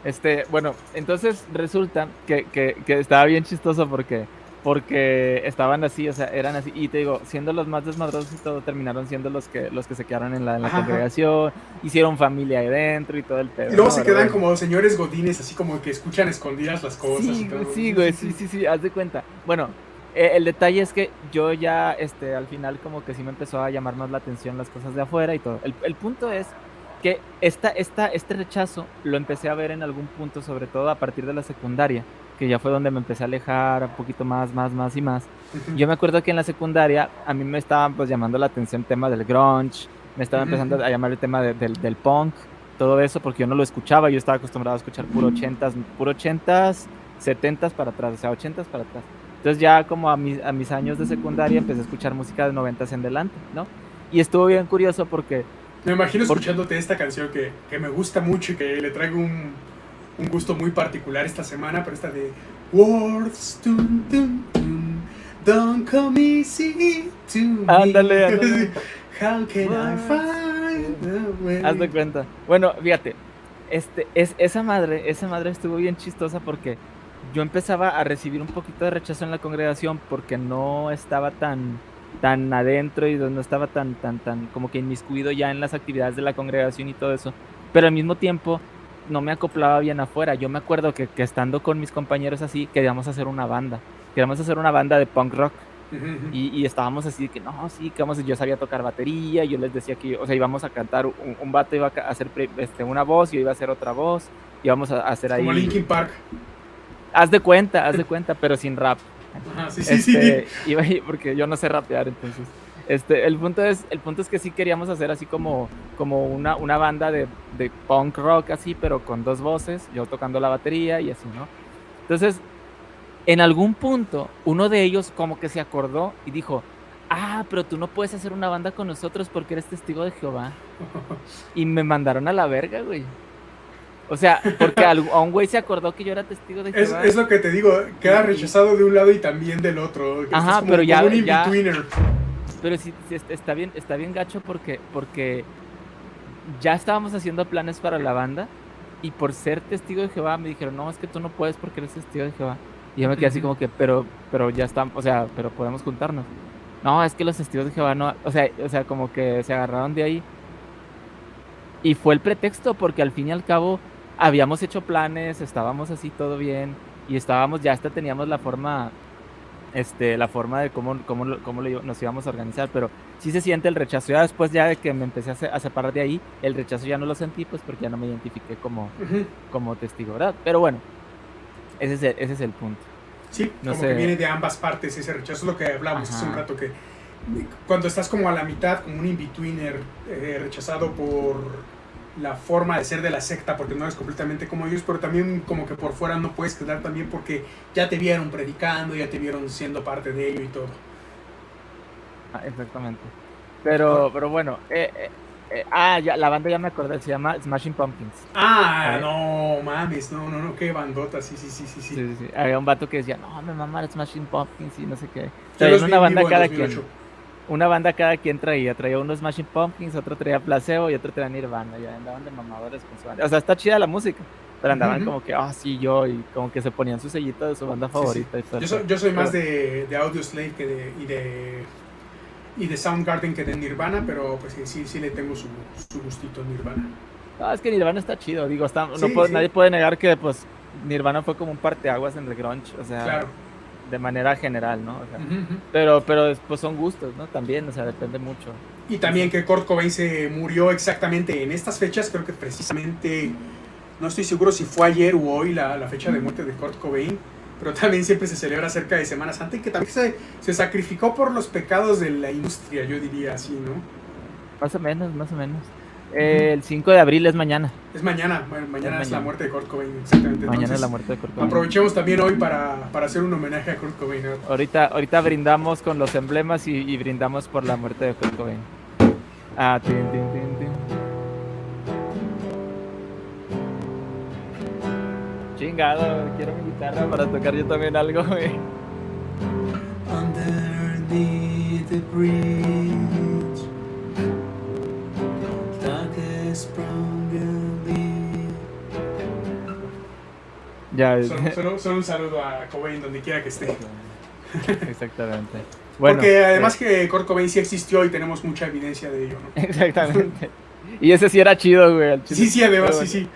Este, bueno, entonces resulta que, que, que estaba bien chistoso porque, porque estaban así, o sea, eran así, y te digo, siendo los más desmadrosos y todo, terminaron siendo los que, los que se quedaron en la, en la congregación, hicieron familia ahí dentro y todo el pedo. Y luego ¿no? se quedan bueno. como señores godines, así como que escuchan escondidas las cosas. y Sí, todo. güey, sí, güey, sí, sí, sí, haz de cuenta. Bueno, eh, el detalle es que yo ya, este, al final como que sí me empezó a llamar más la atención las cosas de afuera y todo. El, el punto es que esta, esta, este rechazo lo empecé a ver en algún punto, sobre todo a partir de la secundaria, que ya fue donde me empecé a alejar un poquito más, más, más y más. Yo me acuerdo que en la secundaria a mí me estaban pues llamando la atención el tema del grunge, me estaba empezando a llamar el tema de- del, del punk, todo eso, porque yo no lo escuchaba, yo estaba acostumbrado a escuchar puro 80s, puro 80s, 70s para atrás, o sea, 80s para atrás. Entonces ya como a mis, a mis años de secundaria empecé a escuchar música de 90s en delante, ¿no? Y estuvo bien curioso porque Me imagino escuchándote esta canción que, que me gusta mucho y que le traigo un, un gusto muy particular esta semana, pero esta de Words, tun, tun, tun, don't come easy to me. Ándale, ándale. How can I find the way? Haz de cuenta. Bueno, fíjate, este, es, esa madre, esa madre estuvo bien chistosa porque yo empezaba a recibir un poquito de rechazo en la congregación porque no estaba tan, tan adentro y no estaba tan, tan, tan como que inmiscuido ya en las actividades de la congregación y todo eso. Pero al mismo tiempo no me acoplaba bien afuera. Yo me acuerdo que, que estando con mis compañeros así, queríamos hacer una banda. Queríamos hacer una banda de punk rock. Y, y estábamos así que no, sí, que vamos, yo sabía tocar batería, yo les decía que, o sea, íbamos a cantar, un, un vato iba a hacer pri- este, una voz, yo iba a hacer otra voz, íbamos a hacer ahí. Como Linkin Park. Haz de cuenta, haz de cuenta, pero sin rap. Ajá, sí, sí, sí. Este, iba ahí porque yo no sé rapear, entonces. Este, el punto es, el punto es que sí queríamos hacer así como, como una, una banda de, de punk rock así, pero con dos voces, yo tocando la batería y así, ¿no? Entonces, en algún punto, uno de ellos como que se acordó y dijo, ah, pero tú no puedes hacer una banda con nosotros porque eres testigo de Jehová. Y me mandaron a la verga, güey. O sea, porque a un güey se acordó que yo era testigo de Jehová. es lo que te digo, queda rechazado de un lado y también del otro. que Ajá, como- pero ya- como un ya- pero sí, está bien, está bien gacho porque, porque ya estábamos haciendo planes para la banda y por ser testigo de Jehová me dijeron, no, es que tú no puedes porque eres testigo de Jehová. Y yo me quedé así como que, pero, pero ya están, o sea, pero podemos juntarnos. No, es que los testigos de Jehová no, o sea, o sea, como que se agarraron de ahí. Y fue el pretexto porque al fin y al cabo habíamos hecho planes, estábamos así todo bien y estábamos, ya hasta teníamos la forma, este, la forma de cómo, cómo, cómo nos íbamos a organizar, pero sí se siente el rechazo. Ya después ya de que me empecé a, separar de ahí, el rechazo ya no lo sentí, pues porque ya no me identifiqué como, como testigo, ¿verdad? Pero bueno, ese es el, ese es el punto. Sí, como que viene de ambas partes ese rechazo, es lo que hablamos hace un rato, que cuando estás como a la mitad, como un in-betweener, eh, rechazado por la forma de ser de la secta porque no eres completamente como ellos, pero también como que por fuera no puedes quedar también porque ya te vieron predicando, ya te vieron siendo parte de ello y todo. Ah, exactamente. Pero, pero bueno, eh, eh, eh, ah, ya, la banda ya me acordé, se llama Smashing Pumpkins. Ah, no mames, no, no, no, qué bandota, sí, sí, sí, sí. sí. sí, Había un vato que decía, no, me mamá Smashing Pumpkins y no sé qué. Traía una banda cada quien. Una banda cada quien traía. Traía uno Smashing Pumpkins, otro traía Placebo y otro traía Nirvana. Ya andaban de mamadores con su banda. O sea, está chida la música. Pero andaban como que, ah, sí, yo, y como que se ponían su sellito de su banda favorita. yo, soy, yo soy más de, de Audio Slave que de, y de y de Soundgarden que de Nirvana, pero pues sí, sí le tengo su, su gustito a Nirvana. No, es que Nirvana está chido, digo, está, no nadie puede negar que pues Nirvana fue como un parteaguas en el grunge, o sea, de manera general, ¿no? Pero, pero pues son gustos, ¿no? También, o sea, depende mucho. Y también que Kurt Cobain se murió exactamente en estas fechas, creo que precisamente, no estoy seguro si fue ayer o hoy la, la fecha de muerte de Kurt Cobain, pero también siempre se celebra cerca de Semana Santa y que también se, se sacrificó por los pecados de la industria, yo diría así, ¿no? Más o menos, más o menos. El 5 de abril es mañana. Es mañana, mañana es, la muerte de Kurt Cobain, exactamente. Mañana es la muerte de Kurt Cobain. Aprovechemos también hoy para, para hacer un homenaje a Kurt Cobain. Ahorita, ahorita brindamos con los emblemas y, y, brindamos por la muerte de Kurt Cobain. Ah, tin, tin, tin, tin. Chingado, quiero mi guitarra para tocar yo también algo, güey. Underneath the bridge, Ya, solo, solo, un saludo a Cobain donde quiera que esté. Exactamente. Bueno, Porque además eh, que Kurt Cobain sí existió y tenemos mucha evidencia de ello, ¿no? Exactamente. Y ese sí era chido, güey. Sí, sí, además, sí, sí.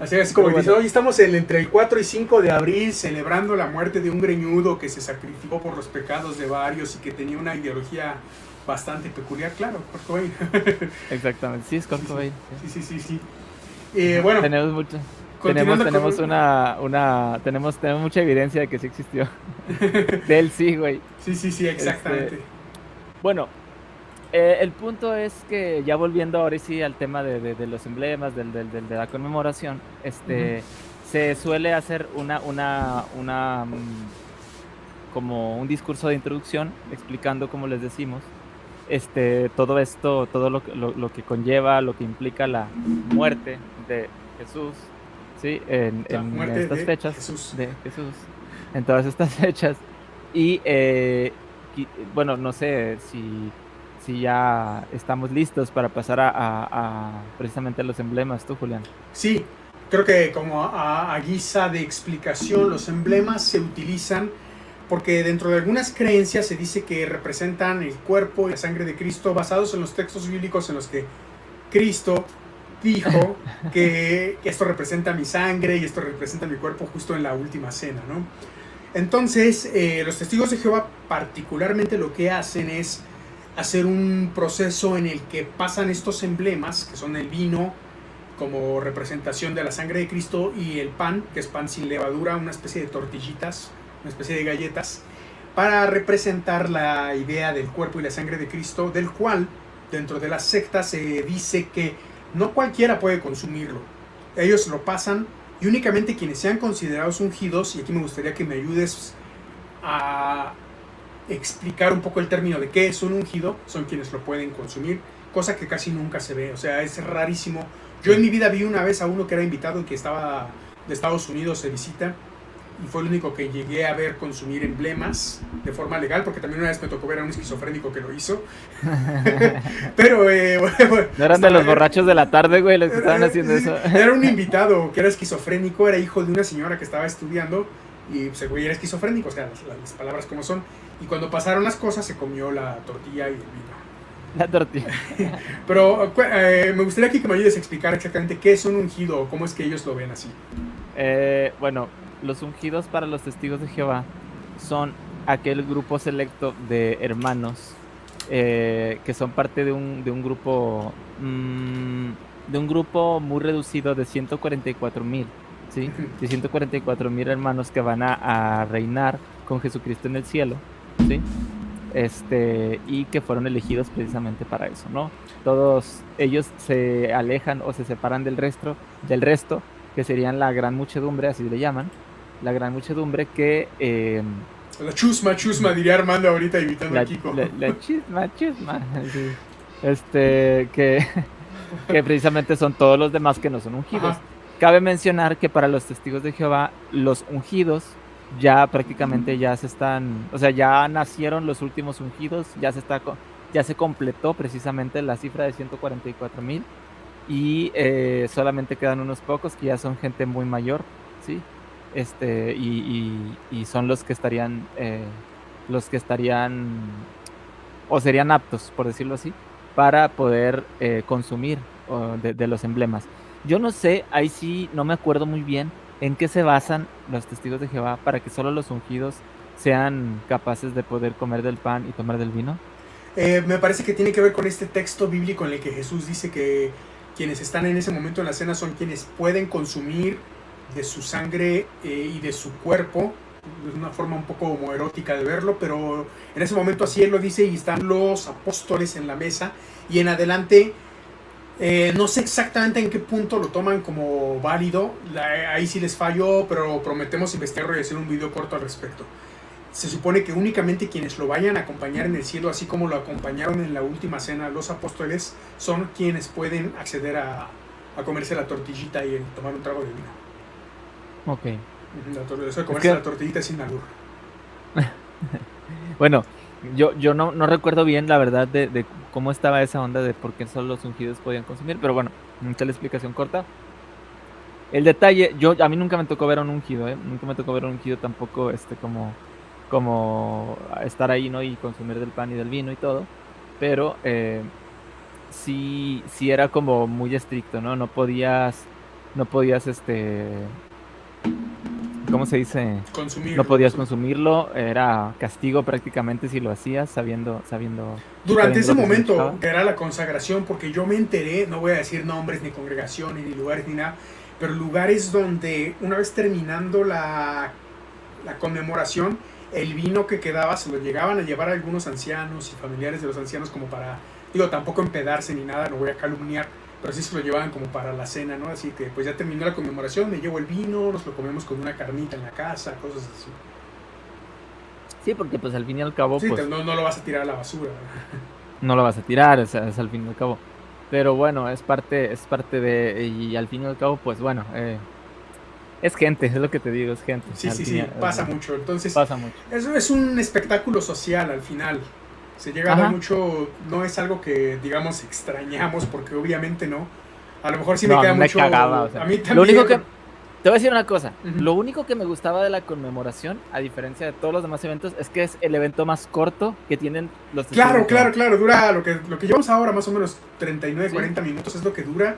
Así es como dice, hoy estamos entre el 4 y 5 de abril celebrando la muerte de un greñudo que se sacrificó por los pecados de varios y que tenía una ideología bastante peculiar, claro, Kurt Exactamente, sí, es Kurt Sí, sí, sí, sí. Eh, bueno, tenemos mucho. Tenemos, tenemos una, una, tenemos, tenemos mucha evidencia de que sí existió. de él sí, güey. Sí, sí, sí, exactamente. Este, bueno, eh, el punto es que ya volviendo ahora sí al tema de, los emblemas, del, de la conmemoración, este, se suele hacer una, una, una, mm, como un discurso de introducción explicando, como les decimos, este, todo esto, todo lo, lo, que conlleva, lo que implica la muerte de Jesús, ¿sí? En, estas fechas de Jesús, en todas estas fechas. Y, eh, bueno, no sé si si ya estamos listos para pasar a, precisamente a los emblemas, tú Julián. Sí, creo que como a, guisa de explicación, los emblemas se utilizan porque dentro de algunas creencias se dice que representan el cuerpo y la sangre de Cristo basados en los textos bíblicos en los que Cristo dijo que esto representa mi sangre y esto representa mi cuerpo justo en la última cena, ¿no? Entonces, eh, los testigos de Jehová particularmente lo que hacen es hacer un proceso en el que pasan estos emblemas, que son el vino como representación de la sangre de Cristo y el pan, que es pan sin levadura, una especie de tortillitas, una especie de galletas, para representar la idea del cuerpo y la sangre de Cristo, del cual dentro de la secta se dice que no cualquiera puede consumirlo. Ellos lo pasan y únicamente quienes sean considerados ungidos, y aquí me gustaría que me ayudes a explicar un poco el término de qué es un ungido, son quienes lo pueden consumir, cosa que casi nunca se ve, o sea, es rarísimo. Yo en mi vida vi una vez a uno que era invitado y que estaba de Estados Unidos de visita y fue el único que llegué a ver consumir emblemas de forma legal, porque también una vez me tocó ver a un esquizofrénico que lo hizo. Pero, eh, bueno, No eran de los borrachos de la tarde, güey, los que estaban haciendo eso. Era un invitado que era esquizofrénico, era hijo de una señora que estaba estudiando y pues, el güey era esquizofrénico, o sea, las, las palabras como son. Y cuando pasaron las cosas, se comió la tortilla y el vino. La tortilla. Pero eh, me gustaría aquí que me ayudes a explicar exactamente qué es un ungido o cómo es que ellos lo ven así. Eh, bueno, los ungidos para los testigos de Jehová son aquel grupo selecto de hermanos eh, que son parte de un, de un grupo mm, de un grupo muy reducido de 144 mil, ¿sí? De 144 mil hermanos que van a, a reinar con Jesucristo en el cielo, ¿sí? Este, y que fueron elegidos precisamente para eso, ¿no? Todos ellos se alejan o se separan del resto, del resto que serían la gran muchedumbre, así le llaman, la gran muchedumbre que eh, La chusma, chusma, diría Armando ahorita invitando la, a Kiko. la- chisma, sí. este, que, que precisamente son todos los demás que no son ungidos. Ajá. Cabe mencionar que para los testigos de Jehová, los ungidos ya prácticamente ya se están, o sea, ya nacieron los últimos ungidos, ya se está, ya se completó precisamente la cifra de 144 mil y eh, solamente quedan unos pocos que ya son gente muy mayor, sí, este y, son los que estarían, eh, los que estarían o serían aptos, por decirlo así, para poder eh, consumir de los emblemas. Yo no sé, ahí sí no me acuerdo muy bien en qué se basan los testigos de Jehová para que solo los ungidos sean capaces de poder comer del pan y tomar del vino. Eh, me parece que tiene que ver con este texto bíblico en el que Jesús dice que quienes están en ese momento en la cena son quienes pueden consumir de su sangre eh, y de su cuerpo. Es una forma un poco homoerótica de verlo, pero en ese momento así él lo dice y están los apóstoles en la mesa y en adelante eh, no sé exactamente en qué punto lo toman como válido, ahí sí les falló, pero prometemos investigarlo y hacer un video corto al respecto se supone que únicamente quienes lo vayan a acompañar en el cielo, así como lo acompañaron en la última cena los apóstoles, son quienes pueden acceder a, a comerse la tortillita y tomar un trago de vino. Ok. Eso de comerse que- la tortillita sin albur. Bueno, yo, yo no, no recuerdo bien la verdad de, de cómo estaba esa onda de por qué solo los ungidos podían consumir, pero bueno, mucha la explicación corta. El detalle, yo a mí nunca me tocó ver a un ungido, ¿eh? nunca me tocó ver a un ungido tampoco este como como estar ahí no y consumir del pan y del vino y todo, pero eh, sí sí era como muy estricto, ¿no? No podías no podías este ¿cómo se dice? Consumir. No podías consumirlo, era castigo prácticamente si lo hacías sabiendo, sabiendo. Durante ese momento, era la consagración, porque yo me enteré, no voy a decir nombres, ni congregaciones, ni lugares, ni nada, pero lugares donde una vez terminando la, la conmemoración, el vino que quedaba se lo llegaban a llevar a algunos ancianos y familiares de los ancianos como para, digo, tampoco empedarse ni nada, no voy a calumniar, pero sí se lo llevaban como para la cena, ¿no? Así que pues ya terminó la conmemoración, me llevo el vino, nos lo comemos con una carnita en la casa, cosas así. Sí, porque pues al fin y al cabo, Sí, pues no, no lo vas a tirar a la basura. no lo vas a tirar, o sea, es al fin y al cabo. Pero bueno, es parte, es parte de, y al fin y al cabo, pues bueno, eh, es gente, es lo que te digo, es gente. Sí, sí, sí, pasa mucho. Entonces, Pasa mucho. Eso es un espectáculo social al final. Se llega a dar Ajá. mucho, no es algo que digamos extrañamos porque obviamente no. A lo mejor sí me No, queda me mucho. cagaba, o sea, a mí Lo también. único que, te voy a decir una cosa, lo único que me gustaba de la conmemoración, a diferencia de todos los demás eventos, es que es el evento más corto que tienen los Claro, claro, claro. Dura lo que, lo que llevamos ahora, más o menos 39, Sí. 40 minutos es lo que dura.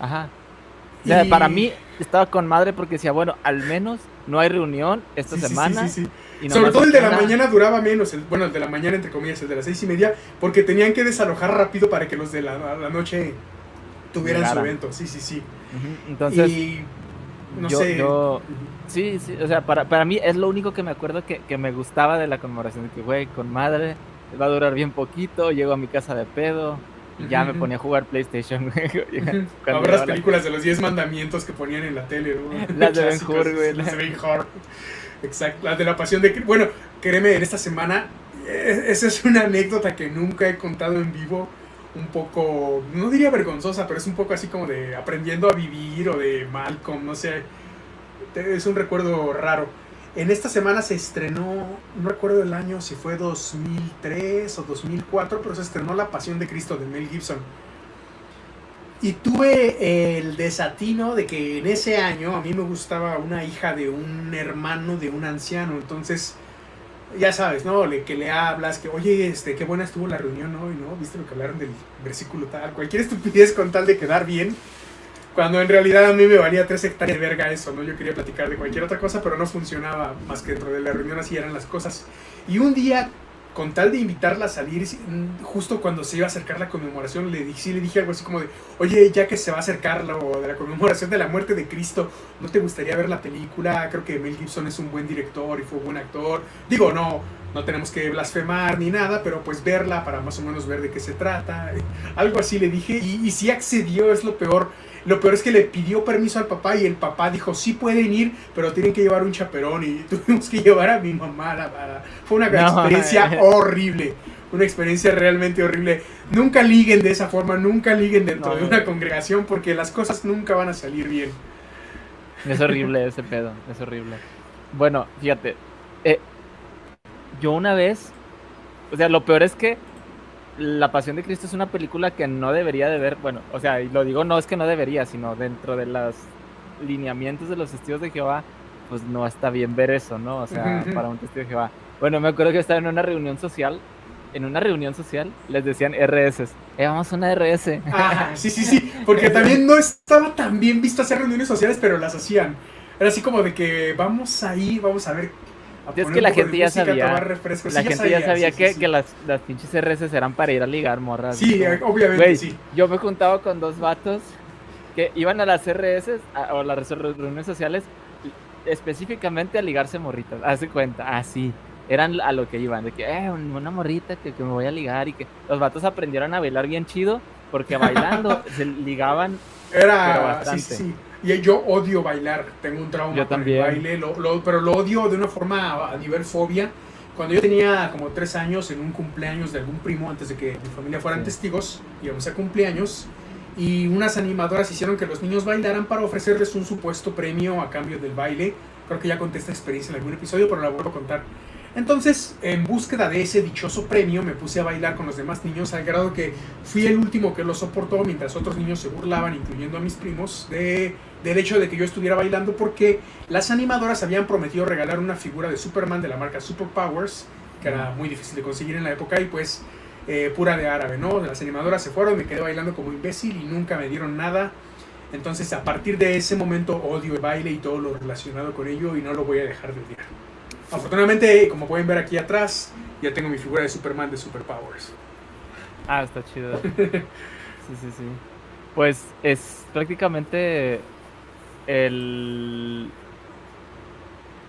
Ajá. O sea, Y- para mí estaba con madre porque decía, bueno, al menos no hay reunión esta Sí, semana. sí, sí. Y Sobre todo el de la mañana duraba menos. El, bueno, el de la mañana, entre comillas, el de las seis y media, porque tenían que desalojar rápido para que los de la, la noche tuvieran su evento. Sí, sí, sí. Entonces, y no yo- sé. yo- sí, sí, o sea, para, para mí es lo único que me acuerdo que, que me gustaba de la conmemoración, de que, güey, con madre, va a durar bien poquito, llego a mi casa de pedo, y ya me ponía a jugar PlayStation, güey. Ujú. Cuando A ver las la- películas de los 10 mandamientos que ponían en la tele, ¿no? Las de Ben Hur, güey. Las de Ben Hur. Exacto, las de la pasión de... Bueno, créeme, en esta semana, eh, esa es una anécdota que nunca he contado en vivo, un poco, no diría vergonzosa, pero es un poco así como de aprendiendo a vivir o de Malcolm, no sé, es un recuerdo raro. En esta semana se estrenó, no recuerdo el año si fue 2003 o 2004, pero se estrenó La Pasión de Cristo de Mel Gibson. Y tuve el desatino de que en ese año a mí me gustaba una hija de un hermano de un anciano. Entonces, ya sabes, ¿no? Le, que le hablas, que, oye, este, qué buena estuvo la reunión hoy, ¿no? ¿Viste lo que hablaron del versículo tal? Cualquier estupidez con tal de quedar bien. Cuando en realidad a mí me valía tres hectáreas de verga eso, ¿no? Yo quería platicar de cualquier otra cosa, pero no funcionaba más que dentro de la reunión así eran las cosas. Y un día, con tal de invitarla a salir, justo cuando se iba a acercar la conmemoración, le dije, sí, le dije algo así como de, oye, ya que se va a acercar lo de la conmemoración de la muerte de Cristo, ¿no te gustaría ver la película? Creo que Mel Gibson es un buen director y fue un buen actor. Digo, no, no tenemos que blasfemar ni nada, pero pues verla para más o menos ver de qué se trata. Algo así le dije y, y accedió, es lo peor lo peor es que le pidió permiso al papá y el papá dijo, sí pueden ir, pero tienen que llevar un chaperón y tuvimos que llevar a mi mamá. La, Fue una experiencia horrible, una experiencia realmente horrible. Nunca liguen de esa forma, nunca liguen dentro de una congregación porque las cosas nunca van a salir bien. Es horrible ese pedo, es horrible. Bueno, fíjate, eh, yo una vez, o sea, lo peor es que la Pasión de Cristo es una película que no debería de ver, bueno, o sea, y lo digo no es que no debería, sino dentro de los lineamientos de los testigos de Jehová, pues no está bien ver eso, ¿no? O sea, para un testigo de Jehová. Bueno, me acuerdo que estaba en una reunión social, en una reunión social les decían RS, eh, vamos a una RS. Ah, sí, sí, sí, porque también no estaba tan bien visto hacer reuniones sociales, pero las hacían. Era así como de que vamos ahí, vamos a ver es que la gente ya sabía. La gente ya sabía, que, que las, las, pinches RS eran para ir a ligar morras. Sí, obviamente sí. Yo me juntaba con dos vatos que iban a las RS o las reuniones sociales específicamente a ligarse morritas. Hace cuenta, así. Eran a lo que iban, de que, eh, una morrita que, que me voy a ligar y que los vatos aprendieron a bailar bien chido porque bailando se ligaban. Era, bastante. Sí, sí. Y yo odio bailar, tengo un trauma yo también. el baile, pero lo odio de una forma a nivel fobia. Cuando yo tenía como tres años en un cumpleaños de algún primo, antes de que mi familia fueran testigos, íbamos a cumpleaños, y unas animadoras hicieron que los niños bailaran para ofrecerles un supuesto premio a cambio del baile. Creo que ya conté esta experiencia en algún episodio, pero la vuelvo a contar. Entonces, en búsqueda de ese dichoso premio, me puse a bailar con los demás niños, al grado que fui el último que lo soportó, mientras otros niños se burlaban, incluyendo a mis primos, de, del hecho de que yo estuviera bailando, porque las animadoras habían prometido regalar una figura de Superman de la marca Superpowers, que era muy difícil de conseguir en la época, y pues eh, pura de árabe, ¿no? Las animadoras se fueron, me quedé bailando como imbécil y nunca me dieron nada. Entonces, a partir de ese momento, odio el baile y todo lo relacionado con ello, y no lo voy a dejar de odiar. Afortunadamente, como pueden ver aquí atrás, ya tengo mi figura de Superman de Superpowers. Ah, está chido. Sí, sí, sí. Pues es prácticamente el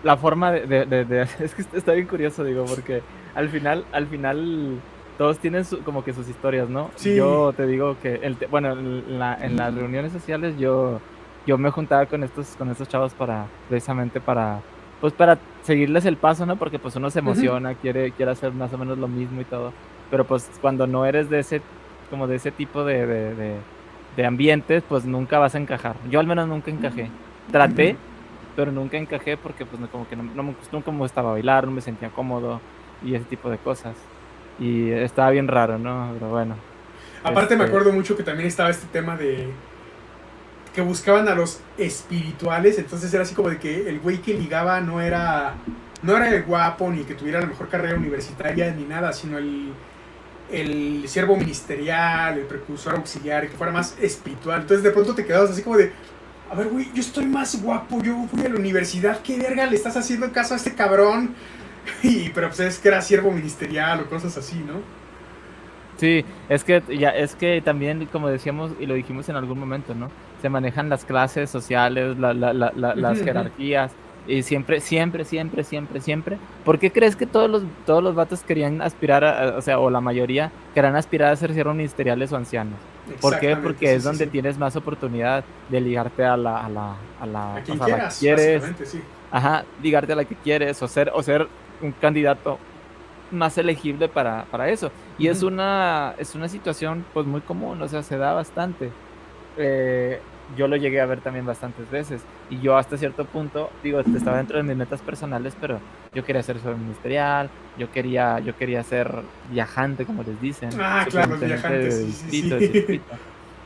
la forma de, es que está bien curioso digo porque al final al final todos tienen como que sus historias no sí. yo te digo que el, bueno en, la, en, las reuniones sociales yo yo me juntaba con estos con estos chavos para precisamente para pues para seguirles el paso, ¿no? Porque pues uno se emociona, quiere, quiere hacer más o menos lo mismo y todo. Pero pues cuando no eres de ese, como de ese tipo de, de, de, ambientes, pues nunca vas a encajar. Yo al menos nunca encajé. Traté, pero nunca encajé porque pues como que no, no, nunca me gustaba bailar, no me sentía cómodo y ese tipo de cosas. Y estaba bien raro, ¿no? Pero bueno. Aparte me este acuerdo mucho que también estaba este tema de que buscaban a los espirituales, entonces era así como de que el güey que ligaba no era no era el guapo ni que tuviera la mejor carrera universitaria ni nada, sino el el siervo ministerial, el precursor auxiliar, que fuera más espiritual. Entonces de pronto te quedabas así como de, a ver, güey, yo estoy más guapo, yo fui a la universidad, ¿qué verga le estás haciendo caso a este cabrón? Y, pero pues es que era siervo ministerial o cosas así, ¿no? Sí, es que ya es que también como decíamos y lo dijimos en algún momento, ¿no? Se manejan las clases sociales, la, la, la, las jerarquías y siempre siempre siempre siempre siempre. ¿Por qué crees que todos los todos los vatos querían aspirar a, o sea, o la mayoría querían aspirar a ser ciervos ministeriales o ancianos? ¿Por qué? Porque es donde tienes más oportunidad de ligarte a la a la a la, a quien quieras, quieres. Ajá, ligarte a la que quieres o ser o ser un candidato más elegible para, para eso. Y es, una, es una situación pues muy común, o sea, se da bastante. Eh, yo lo llegué a ver también bastantes veces. Y yo hasta cierto punto, digo, estaba dentro de mis metas personales, pero yo quería ser ministerial, yo quería, yo quería ser viajante, como les dicen. Ah, claro, los viajantes. Sí, sí,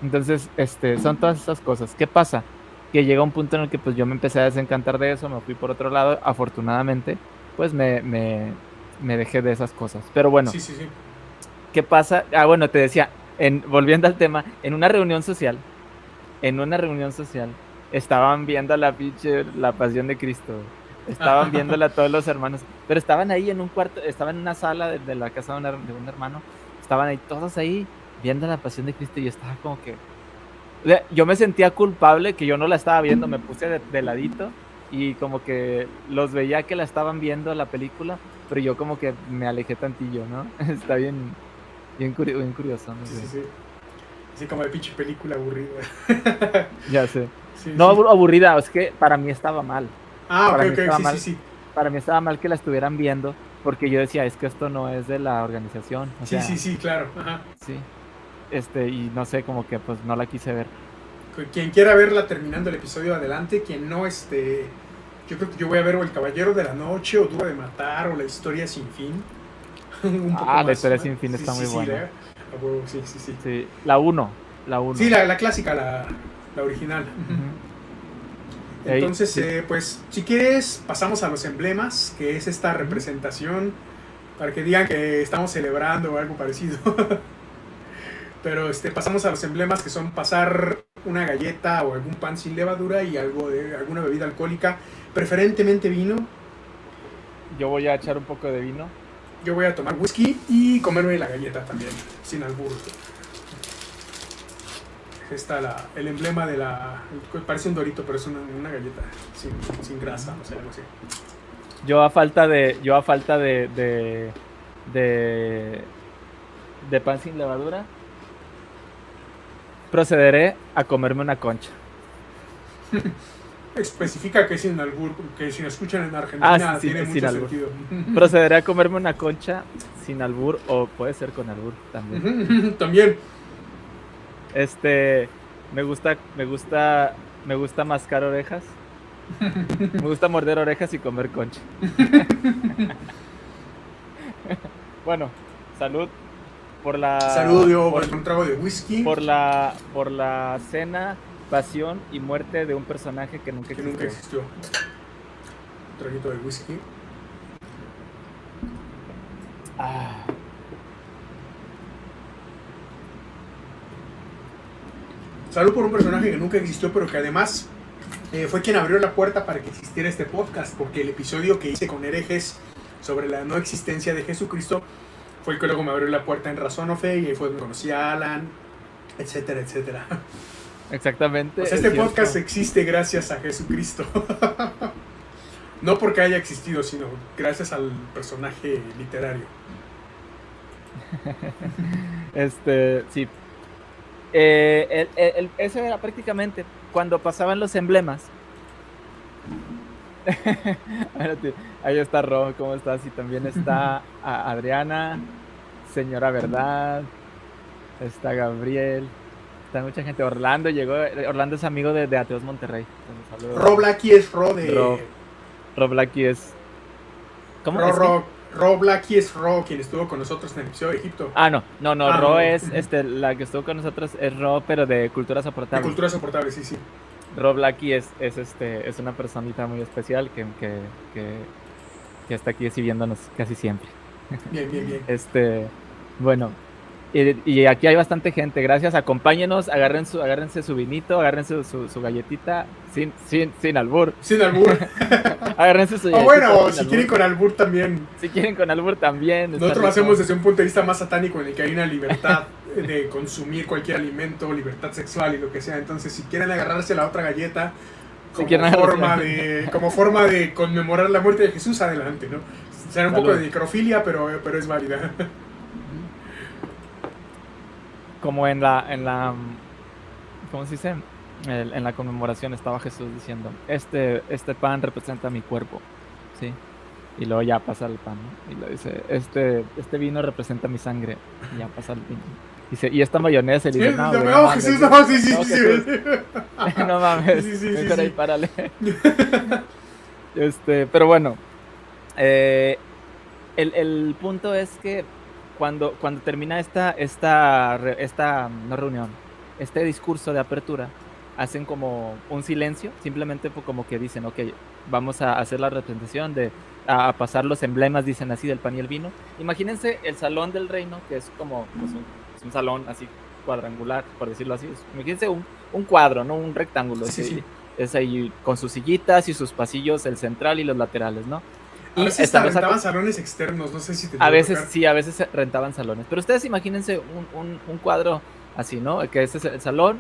Entonces, este, son todas esas cosas. ¿Qué pasa? Que llega un punto en el que pues yo me empecé a desencantar de eso, me fui por otro lado, afortunadamente, pues me, me, me dejé de esas cosas. Pero bueno, ¿qué pasa? Ah, bueno, te decía, en, volviendo al tema, en una reunión social, en una reunión social, estaban viendo la pinche, la pasión de Cristo. Estaban viéndola todos los hermanos, pero estaban ahí en un cuarto, estaban en una sala de, la casa de, de un hermano, estaban ahí todos ahí viendo la pasión de Cristo y yo estaba como que... Yo me sentía culpable que yo no la estaba viendo, me puse de, ladito y como que los veía que la estaban viendo la película, pero yo como que me alejé tantillo, ¿no? Está bien, bien, curioso. ¿no? Sí, sí, Así como de pinche película aburrida. ya sé. no aburrida, es que para mí estaba mal. Ah, ok, ok, sí, sí, Para mí estaba mal que la estuvieran viendo, porque yo decía, es que esto no es de la organización. sí, sí, sí, claro. Ajá. Sí este, y no sé, como que pues no la quise ver. Quien quiera verla terminando el episodio adelante, quien no, este, yo creo que yo voy a ver o El Caballero de la Noche, o Duro de Matar, o La Historia Sin Fin. ah, La Historia Sin Fin está muy buena. Sí, sí, sí, sí. La 1, la 1. Sí, la, la, clásica, la, la original. Entonces, eh, pues, si quieres, pasamos a los emblemas, que es esta representación, para que digan que estamos celebrando o algo parecido. Pero este, pasamos a los emblemas que son pasar una galleta o algún pan sin levadura y algo de alguna bebida alcohólica, preferentemente vino. Yo voy a echar un poco de vino. Yo voy a tomar whisky y comerme la galleta también, sin albur. Está la, el emblema de la. Parece un dorito, pero es una, galleta sin, sin, grasa, o sea, algo así. Yo a falta de. Yo a falta de. de. de, de pan sin levadura procederé a comerme una concha. Especifica que sin albur, que si escuchan en Argentina ah, tiene mucho sentido. Procederé a comerme una concha sin albur o puede ser con albur también. también. Este, me gusta, me gusta, me gusta mascar orejas. Me gusta morder orejas y comer concha. bueno, salud por la saludo por, un trago de whisky por la por la cena pasión y muerte de un personaje que nunca existió. nunca existió un traguito de whisky ah. salud por un personaje que nunca existió pero que además eh, fue quien abrió la puerta para que existiera este podcast porque el episodio que hice con herejes sobre la no existencia de Jesucristo fue el que luego me abrió la puerta en Razón o Fe y ahí fue donde conocí a Alan, etcétera, etcétera. Exactamente. Pues este podcast existe gracias a Jesucristo. no porque haya existido, sino gracias al personaje literario. este, sí. Eh, el, eso era prácticamente cuando pasaban los emblemas. Ahí está Ro, ¿cómo estás? Y también está Adriana, Señora Verdad, está Gabriel, está mucha gente. Orlando llegó, Orlando es amigo de, Ateos Monterrey. Ro Blacky es Ro de. Ro, es. ¿Cómo Ro, Ro, Ro es Ro, quien estuvo con nosotros en el episodio de Egipto. Ah, no, no, no, ah, Ro es este, la que estuvo con nosotros es Ro, pero de cultura soportable. De cultura soportable, sí, sí. Rob Lucky es, es, este, es una personita muy especial que, que, que, está aquí siguiéndonos casi siempre. Bien, bien, bien. Este, bueno, y, aquí hay bastante gente, gracias. Acompáñenos, agarren su, agárrense su vinito, agárrense su, su, galletita sin, sin, sin albur. Sin albur. agárrense su O bueno, si quieren con albur también. Si quieren con albur también. Nosotros lo hacemos desde un punto de vista más satánico en el que hay una libertad de consumir cualquier alimento, libertad sexual y lo que sea. Entonces, si quieren agarrarse la otra galleta como, forma, de, como forma de conmemorar la muerte de Jesús, adelante, ¿no? Será un poco de necrofilia, pero, pero es válida como en la, en la, ¿cómo se dice? en la conmemoración estaba Jesús diciendo, este, este pan representa mi cuerpo, ¿sí? Y luego ya pasa el pan, Y lo dice, este, este vino representa mi sangre, y ya pasa el vino. Dice, y esta mayonesa, y dice, no, Jesús, no, sí, sí, sí. no mames, Sí, sí, sí, mejor sí. ahí párale. este, pero bueno, eh, el, el punto es que cuando, cuando termina esta, esta, esta, no reunión, este discurso de apertura, hacen como un silencio, simplemente como que dicen, ok, vamos a hacer la representación de, a, pasar los emblemas, dicen así, del pan y el vino. Imagínense el salón del reino, que es como pues, un, es un salón así cuadrangular, por decirlo así. Imagínense un, un cuadro, no un rectángulo. Sí, sí. Es ahí con sus sillitas y sus pasillos, el central y los laterales, ¿no? A veces hasta rentaban salones externos, no sé si te a veces tocar. sí, a veces se rentaban salones. Pero ustedes imagínense un, un- un cuadro así, ¿no? Que este es el salón,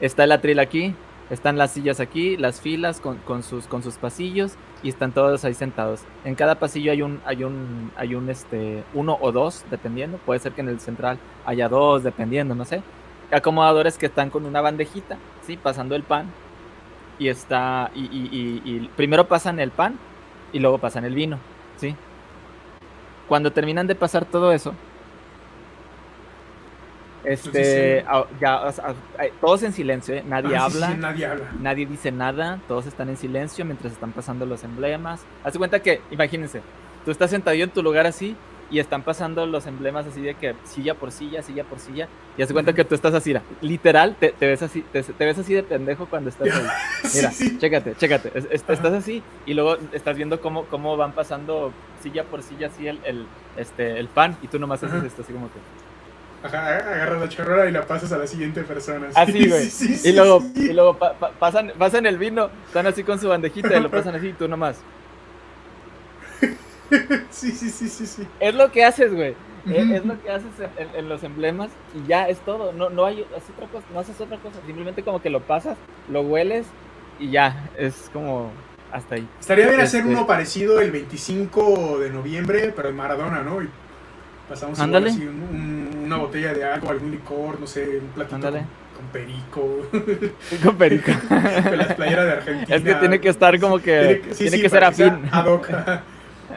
está el atril aquí, están las sillas aquí, las filas con, con sus, con sus pasillos y están todos ahí sentados. En cada pasillo hay un, hay un, hay un, este, uno o dos, dependiendo. Puede ser que en el central haya dos, dependiendo, no sé. Acomodadores que están con una bandejita, ¿sí? Pasando el pan. Y está, y, y- y- y primero pasan el pan y luego pasan el vino, ¿sí? Cuando terminan de pasar todo eso, este, sí. ah, ya, todos en silencio, ¿eh? nadie Ah, habla, sí, nadie habla. nadie dice nada, todos están en silencio mientras están pasando los emblemas. Haz cuenta que, imagínense, tú estás sentadillo en tu lugar así y están pasando los emblemas así de que silla por silla, silla por silla, y haz cuenta que tú estás así, literal, te, te ves así, te, te ves así de pendejo cuando estás ahí. Mira, Sí, sí. chécate, chécate. es- es- estás así y luego estás viendo cómo, cómo van pasando silla por silla así el, el, este, el pan y tú nomás haces esto así como que... Ajá, agarras la chorrera y la pasas a la siguiente persona. Así, güey. Sí, y luego, y luego pa- pa- pasan, pasan el vino, están así con su bandejita y lo pasan así y tú nomás. Sí, sí, sí, sí, sí. Es lo que haces, güey. Es lo que haces en, en- los emblemas y ya es todo. No, no hay haces otra cosa, no haces otra cosa. Simplemente como que lo pasas, lo hueles y ya. Es como hasta ahí. Estaría bien hacer Este- uno parecido el 25 de noviembre, pero en Maradona, ¿no? Y pasamos igual así un- un- una botella de algo, algún licor, no sé, un platito con, con perico, Con perico. con las playeras de Argentina. Es que tiene que estar como que. Tiene Tiene sí, que, sí, ser para sea afín. ad hoc.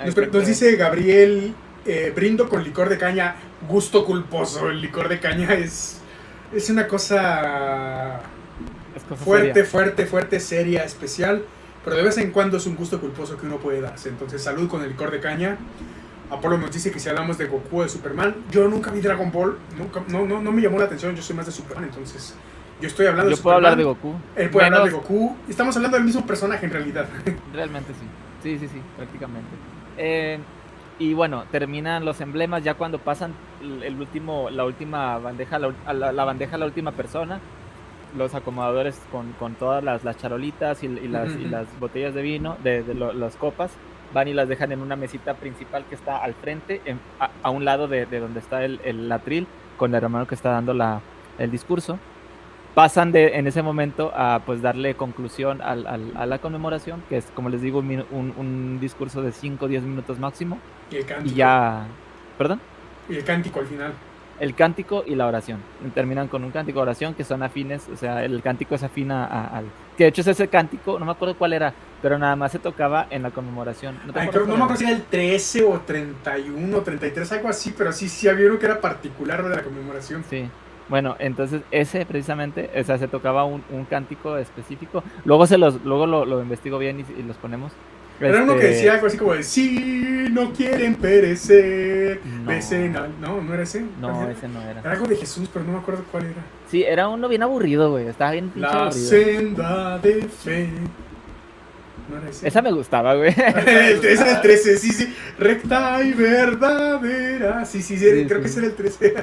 Nos, dice Gabriel, eh, brindo con licor de caña, gusto culposo. El licor de caña es, es una cosa Es cosa fuerte, seria. fuerte, fuerte, seria, especial. Pero de vez en cuando es un gusto culposo que uno puede darse. Entonces, salud con el licor de caña. Apolo nos dice que si hablamos de Goku o de Superman, yo nunca vi Dragon Ball, nunca, no, no, no me llamó la atención, yo soy más de Superman, entonces yo estoy hablando Yo de puedo hablar de Superman, Goku. Él puede hablar de Goku. Estamos hablando del mismo personaje en realidad. Realmente sí. Sí, sí, sí, prácticamente. Eh, y bueno, terminan los emblemas ya cuando pasan el, último, la última bandeja, la, la, la bandeja a la última persona. Los acomodadores con, con todas las, las charolitas y, y las, y Ujú. las botellas de vino, de, de lo- las copas, van y las dejan en una mesita principal que está al frente, en- a, a un lado de, de donde está el, el atril, con el hermano que está dando la, el discurso pasan de en ese momento a pues darle conclusión al- al- a la conmemoración, que es como les digo un, un- un discurso de 5 o 10 minutos máximo, Y el cántico. y ya, perdón, Y el cántico al final. el cántico y la oración. Terminan con un cántico oración que son afines, o sea, el cántico es afín a- a- al... Que de hecho es ese cántico, no me acuerdo cuál era, pero nada más se tocaba en la conmemoración. ¿No te Ay, acuerdas creo- no me acuerdo si era el 13 o 31 o 33, algo así, pero sí, sí había uno que era particular de la conmemoración. Sí. Bueno, entonces ese precisamente, o sea, se tocaba un, un cántico específico. Luego se los, luego lo, lo investigo bien y, y los ponemos. Era uno que Este, decía algo así como de, si no quieren perecer, No. besen al-". No, no era ese. No, ese no era. Era algo de Jesús, pero no me acuerdo cuál era. Sí, era uno bien aburrido, güey. Estaba bien pinche La aburrido. senda de fe. No era ese. Esa me gustaba, güey. Ese era el 13, sí, sí. Recta y verdadera. Sí, sí, sí, Sí, creo sí. que ese era el 13.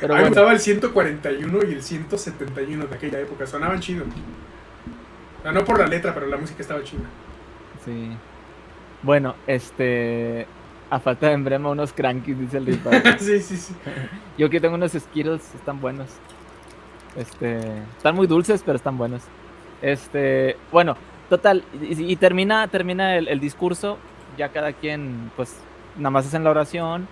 Pero bueno, estaba el 141 y el 171 de aquella época. Sonaban chido. O sea, no por la letra, pero la música estaba chida. sí. Bueno, este. A falta de emblema, unos crankies, dice el Ripa. sí, sí, sí. Yo aquí tengo unos Skittles, están buenos. Este. Están muy dulces, pero están buenos. Este. Bueno, total. Y, y termina, termina el, el discurso. Ya cada quien, pues, nada más hacen la oración.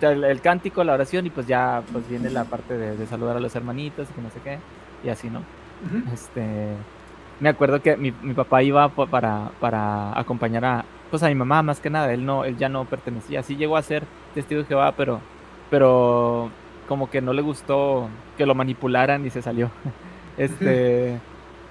El, el cántico, la oración, y pues ya pues viene la parte de, de saludar a los hermanitos y que no sé qué. Y así, ¿no? Ujú. Este, me acuerdo que mi, mi papá iba para, para acompañar a, pues a mi mamá más que nada, él no, él ya no pertenecía, sí llegó a ser testigo de Jehová, pero, pero como que no le gustó que lo manipularan y se salió. Este,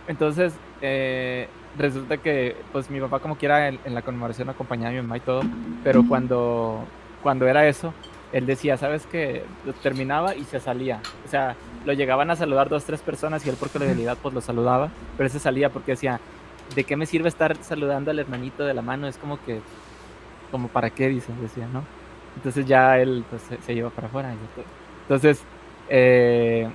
entonces, eh, resulta que, pues mi papá como quiera en, en, la conmemoración acompañaba a mi mamá y todo, pero cuando, cuando era eso, él decía, ¿sabes qué? Terminaba y se salía. O sea, lo llegaban a saludar dos, tres personas y él por credibilidad pues lo saludaba, pero él se salía porque decía, ¿de qué me sirve estar saludando al hermanito de la mano? Es como que, como para qué, dice, decía, ¿no? Entonces ya él pues, se, lleva para afuera. Entonces, eh,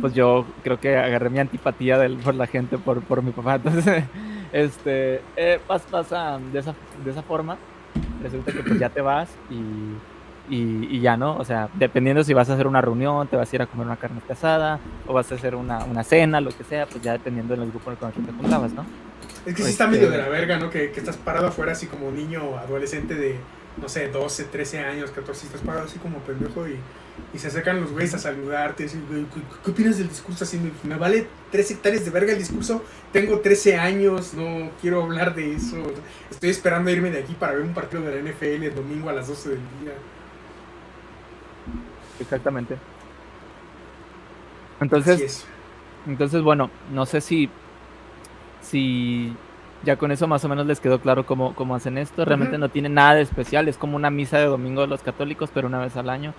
pues yo creo que agarré mi antipatía por la gente, por, por mi papá. Entonces, este, eh, pasa, de, esa, de esa forma. Resulta que pues ya te vas y y, ya no, o sea, dependiendo si vas a hacer una reunión, te vas a ir a comer una carne casada o vas a hacer una, una cena, lo que sea, pues ya dependiendo del grupo con el que te juntabas, ¿no? Es que sí está medio de la verga, ¿no? Que, que, estás parado afuera así como niño adolescente de, no sé, 12, 13 años, 14, y estás parado así como pendejo y, y se acercan los güeyes a saludarte. Así, ¿qué, opinas del discurso? Así, me, vale 3 hectáreas de verga el discurso. Tengo 13 años, no quiero hablar de eso. Estoy esperando irme de aquí para ver un partido de la NFL el domingo a las 12 del día. Exactamente. Entonces, entonces bueno, no sé si, si ya con eso más o menos les quedó claro cómo, cómo hacen esto. Realmente no tiene nada de especial, es como una misa de domingo de los católicos, pero una vez al año.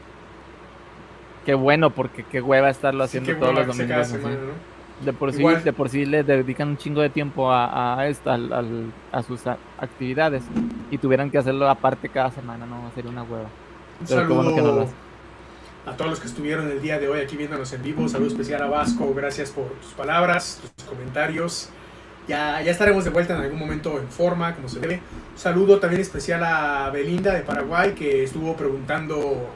Qué bueno, porque qué hueva estarlo haciendo todos los domingos. De por sí, de por sí le dedican un chingo de tiempo a, a esto, a sus actividades, y tuvieran que hacerlo aparte cada semana, no sería una hueva. Un saludo a todos los que estuvieron el día de hoy aquí viéndonos en vivo. Saludo especial a Vasco, gracias por tus palabras, tus comentarios. Ya, ya estaremos de vuelta en algún momento en forma, como se debe. Un saludo también especial a Belinda de Paraguay, que estuvo preguntando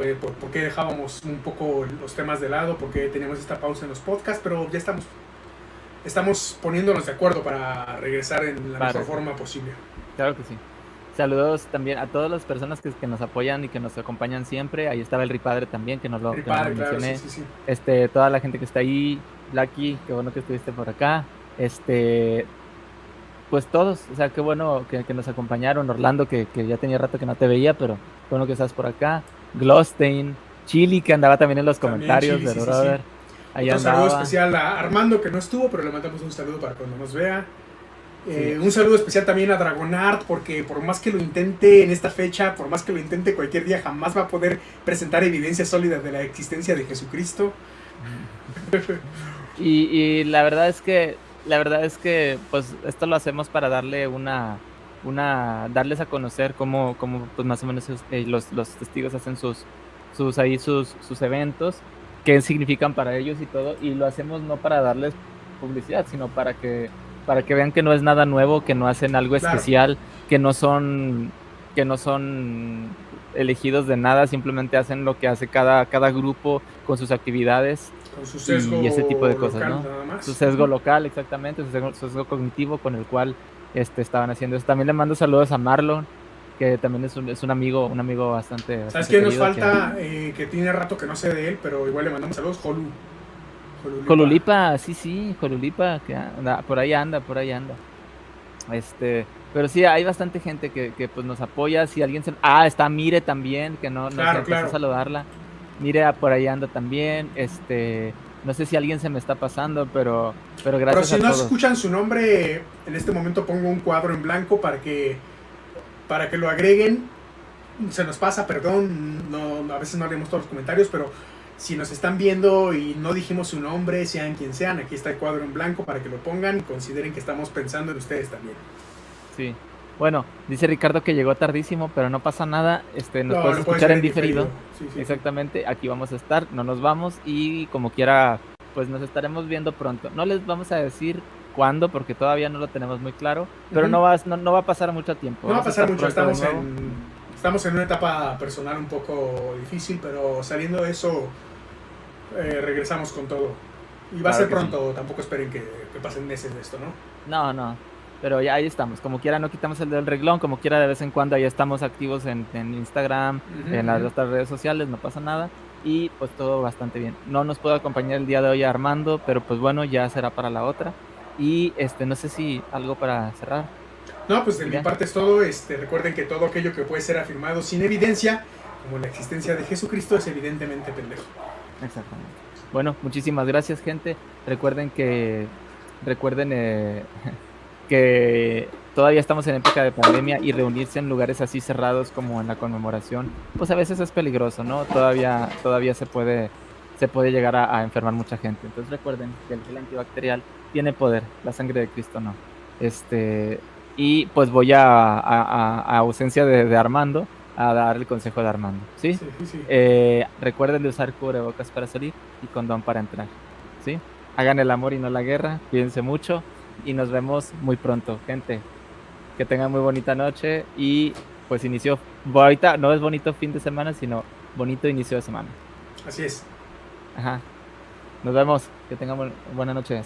eh, por, qué dejábamos un poco los temas de lado, por qué teníamos esta pausa en los podcasts, pero ya estamos, estamos poniéndonos de acuerdo para regresar en la mejor forma posible. Claro que sí. Saludos también a todas las personas que, que, nos apoyan y que nos acompañan siempre. Ahí estaba el Ripadre también, que nos lo, mencioné. Este, toda la gente que está ahí, Lucky, qué bueno que estuviste por acá. Este, pues todos, o sea, qué bueno que, nos acompañaron. Orlando, que, ya tenía rato que no te veía, pero qué bueno que estás por acá. Glostein, Chili, que andaba también en los comentarios de Brother. un saludo especial a Armando, que no estuvo, pero le mandamos un saludo para cuando nos vea. Eh, un saludo especial también a Dragonart, porque por más que lo intente en esta fecha, por más que lo intente cualquier día, jamás va a poder presentar evidencia sólida de la existencia de Jesucristo. y, la verdad es que, la verdad es que, pues, esto lo hacemos para darle una, una, darles a conocer cómo, cómo pues, más o menos eh, los, los, testigos hacen sus, sus, ahí sus, sus eventos, qué significan para ellos y todo, y lo hacemos no para darles publicidad, sino para que para que vean que no es nada nuevo, que no hacen algo especial, que no son que no son elegidos de nada, simplemente hacen lo que hace cada, cada grupo con sus actividades con su sesgo y ese tipo de cosas, ¿no? Su sesgo local, exactamente, su sesgo, cognitivo con el cual este, estaban haciendo eso. También le mando saludos a Marlon, que también es un, es un amigo, un amigo bastante. ¿Sabes qué nos falta? Que... Eh, que tiene rato que no sé de él, pero igual le mandamos saludos, Holu. Colulipa, sí, sí, Colulipa, que anda, por ahí anda, por ahí anda. Este, pero sí, hay bastante gente que, que pues nos apoya. Si alguien se. Ah, está Mire también, que no, no claro, a saludarla. Mire, ah, por ahí anda también. Este, no sé si alguien se me está pasando, pero, pero gracias pero si no escuchan su nombre, en este momento pongo un cuadro en blanco para que, para que lo agreguen. Se nos pasa, perdón, no, a veces no leemos todos los comentarios, pero si nos están viendo y no dijimos su nombre, sean quien sean, aquí está el cuadro en blanco para que lo pongan y consideren que estamos pensando en ustedes también. Sí. Bueno, dice Ricardo que llegó tardísimo, pero no pasa nada. Este, nos puedes escuchar en diferido. Exactamente, aquí vamos a estar, no nos vamos y como quiera, pues nos estaremos viendo pronto. No les vamos a decir cuándo porque todavía no lo tenemos muy claro, pero no, va, no, va a pasar mucho tiempo. No va a pasar mucho, estamos en, estamos en una etapa personal un poco difícil, pero saliendo de eso eh, regresamos con todo. Y va a ser pronto, tampoco esperen que, pasen meses de esto, ¿no? No, no. Pero ya ahí estamos. Como quiera, no quitamos el del reglón. Como quiera, de vez en cuando ahí estamos activos en, Instagram, en las otras redes sociales, no pasa nada. Y pues todo bastante bien. No nos puedo acompañar el día de hoy a Armando, pero pues bueno, ya será para la otra. Y este, no sé si algo para cerrar. No, pues de mi parte es todo. Este, recuerden que todo aquello que puede ser afirmado sin evidencia, como la existencia de Jesucristo, es evidentemente pendejo. Exactamente. Bueno, muchísimas gracias, gente. Recuerden que recuerden eh, que todavía estamos en época de pandemia y reunirse en lugares así cerrados como en la conmemoración, pues a veces es peligroso, ¿no? Todavía, todavía se puede, se puede llegar a, enfermar mucha gente. Entonces recuerden que el gel antibacterial tiene poder, la sangre de Cristo no. Este, y pues voy a, a, ausencia de, Armando a dar el consejo de Armando, ¿sí? sí, sí. Eh, recuerden de usar cubrebocas para salir y condón para entrar, ¿sí? Hagan el amor y no la guerra, cuídense mucho y nos vemos muy pronto, gente. Que tengan muy bonita noche y pues inició, ahorita no es bonito fin de semana, sino bonito inicio de semana. Así es. Ajá. Nos vemos, que tengan buena noche.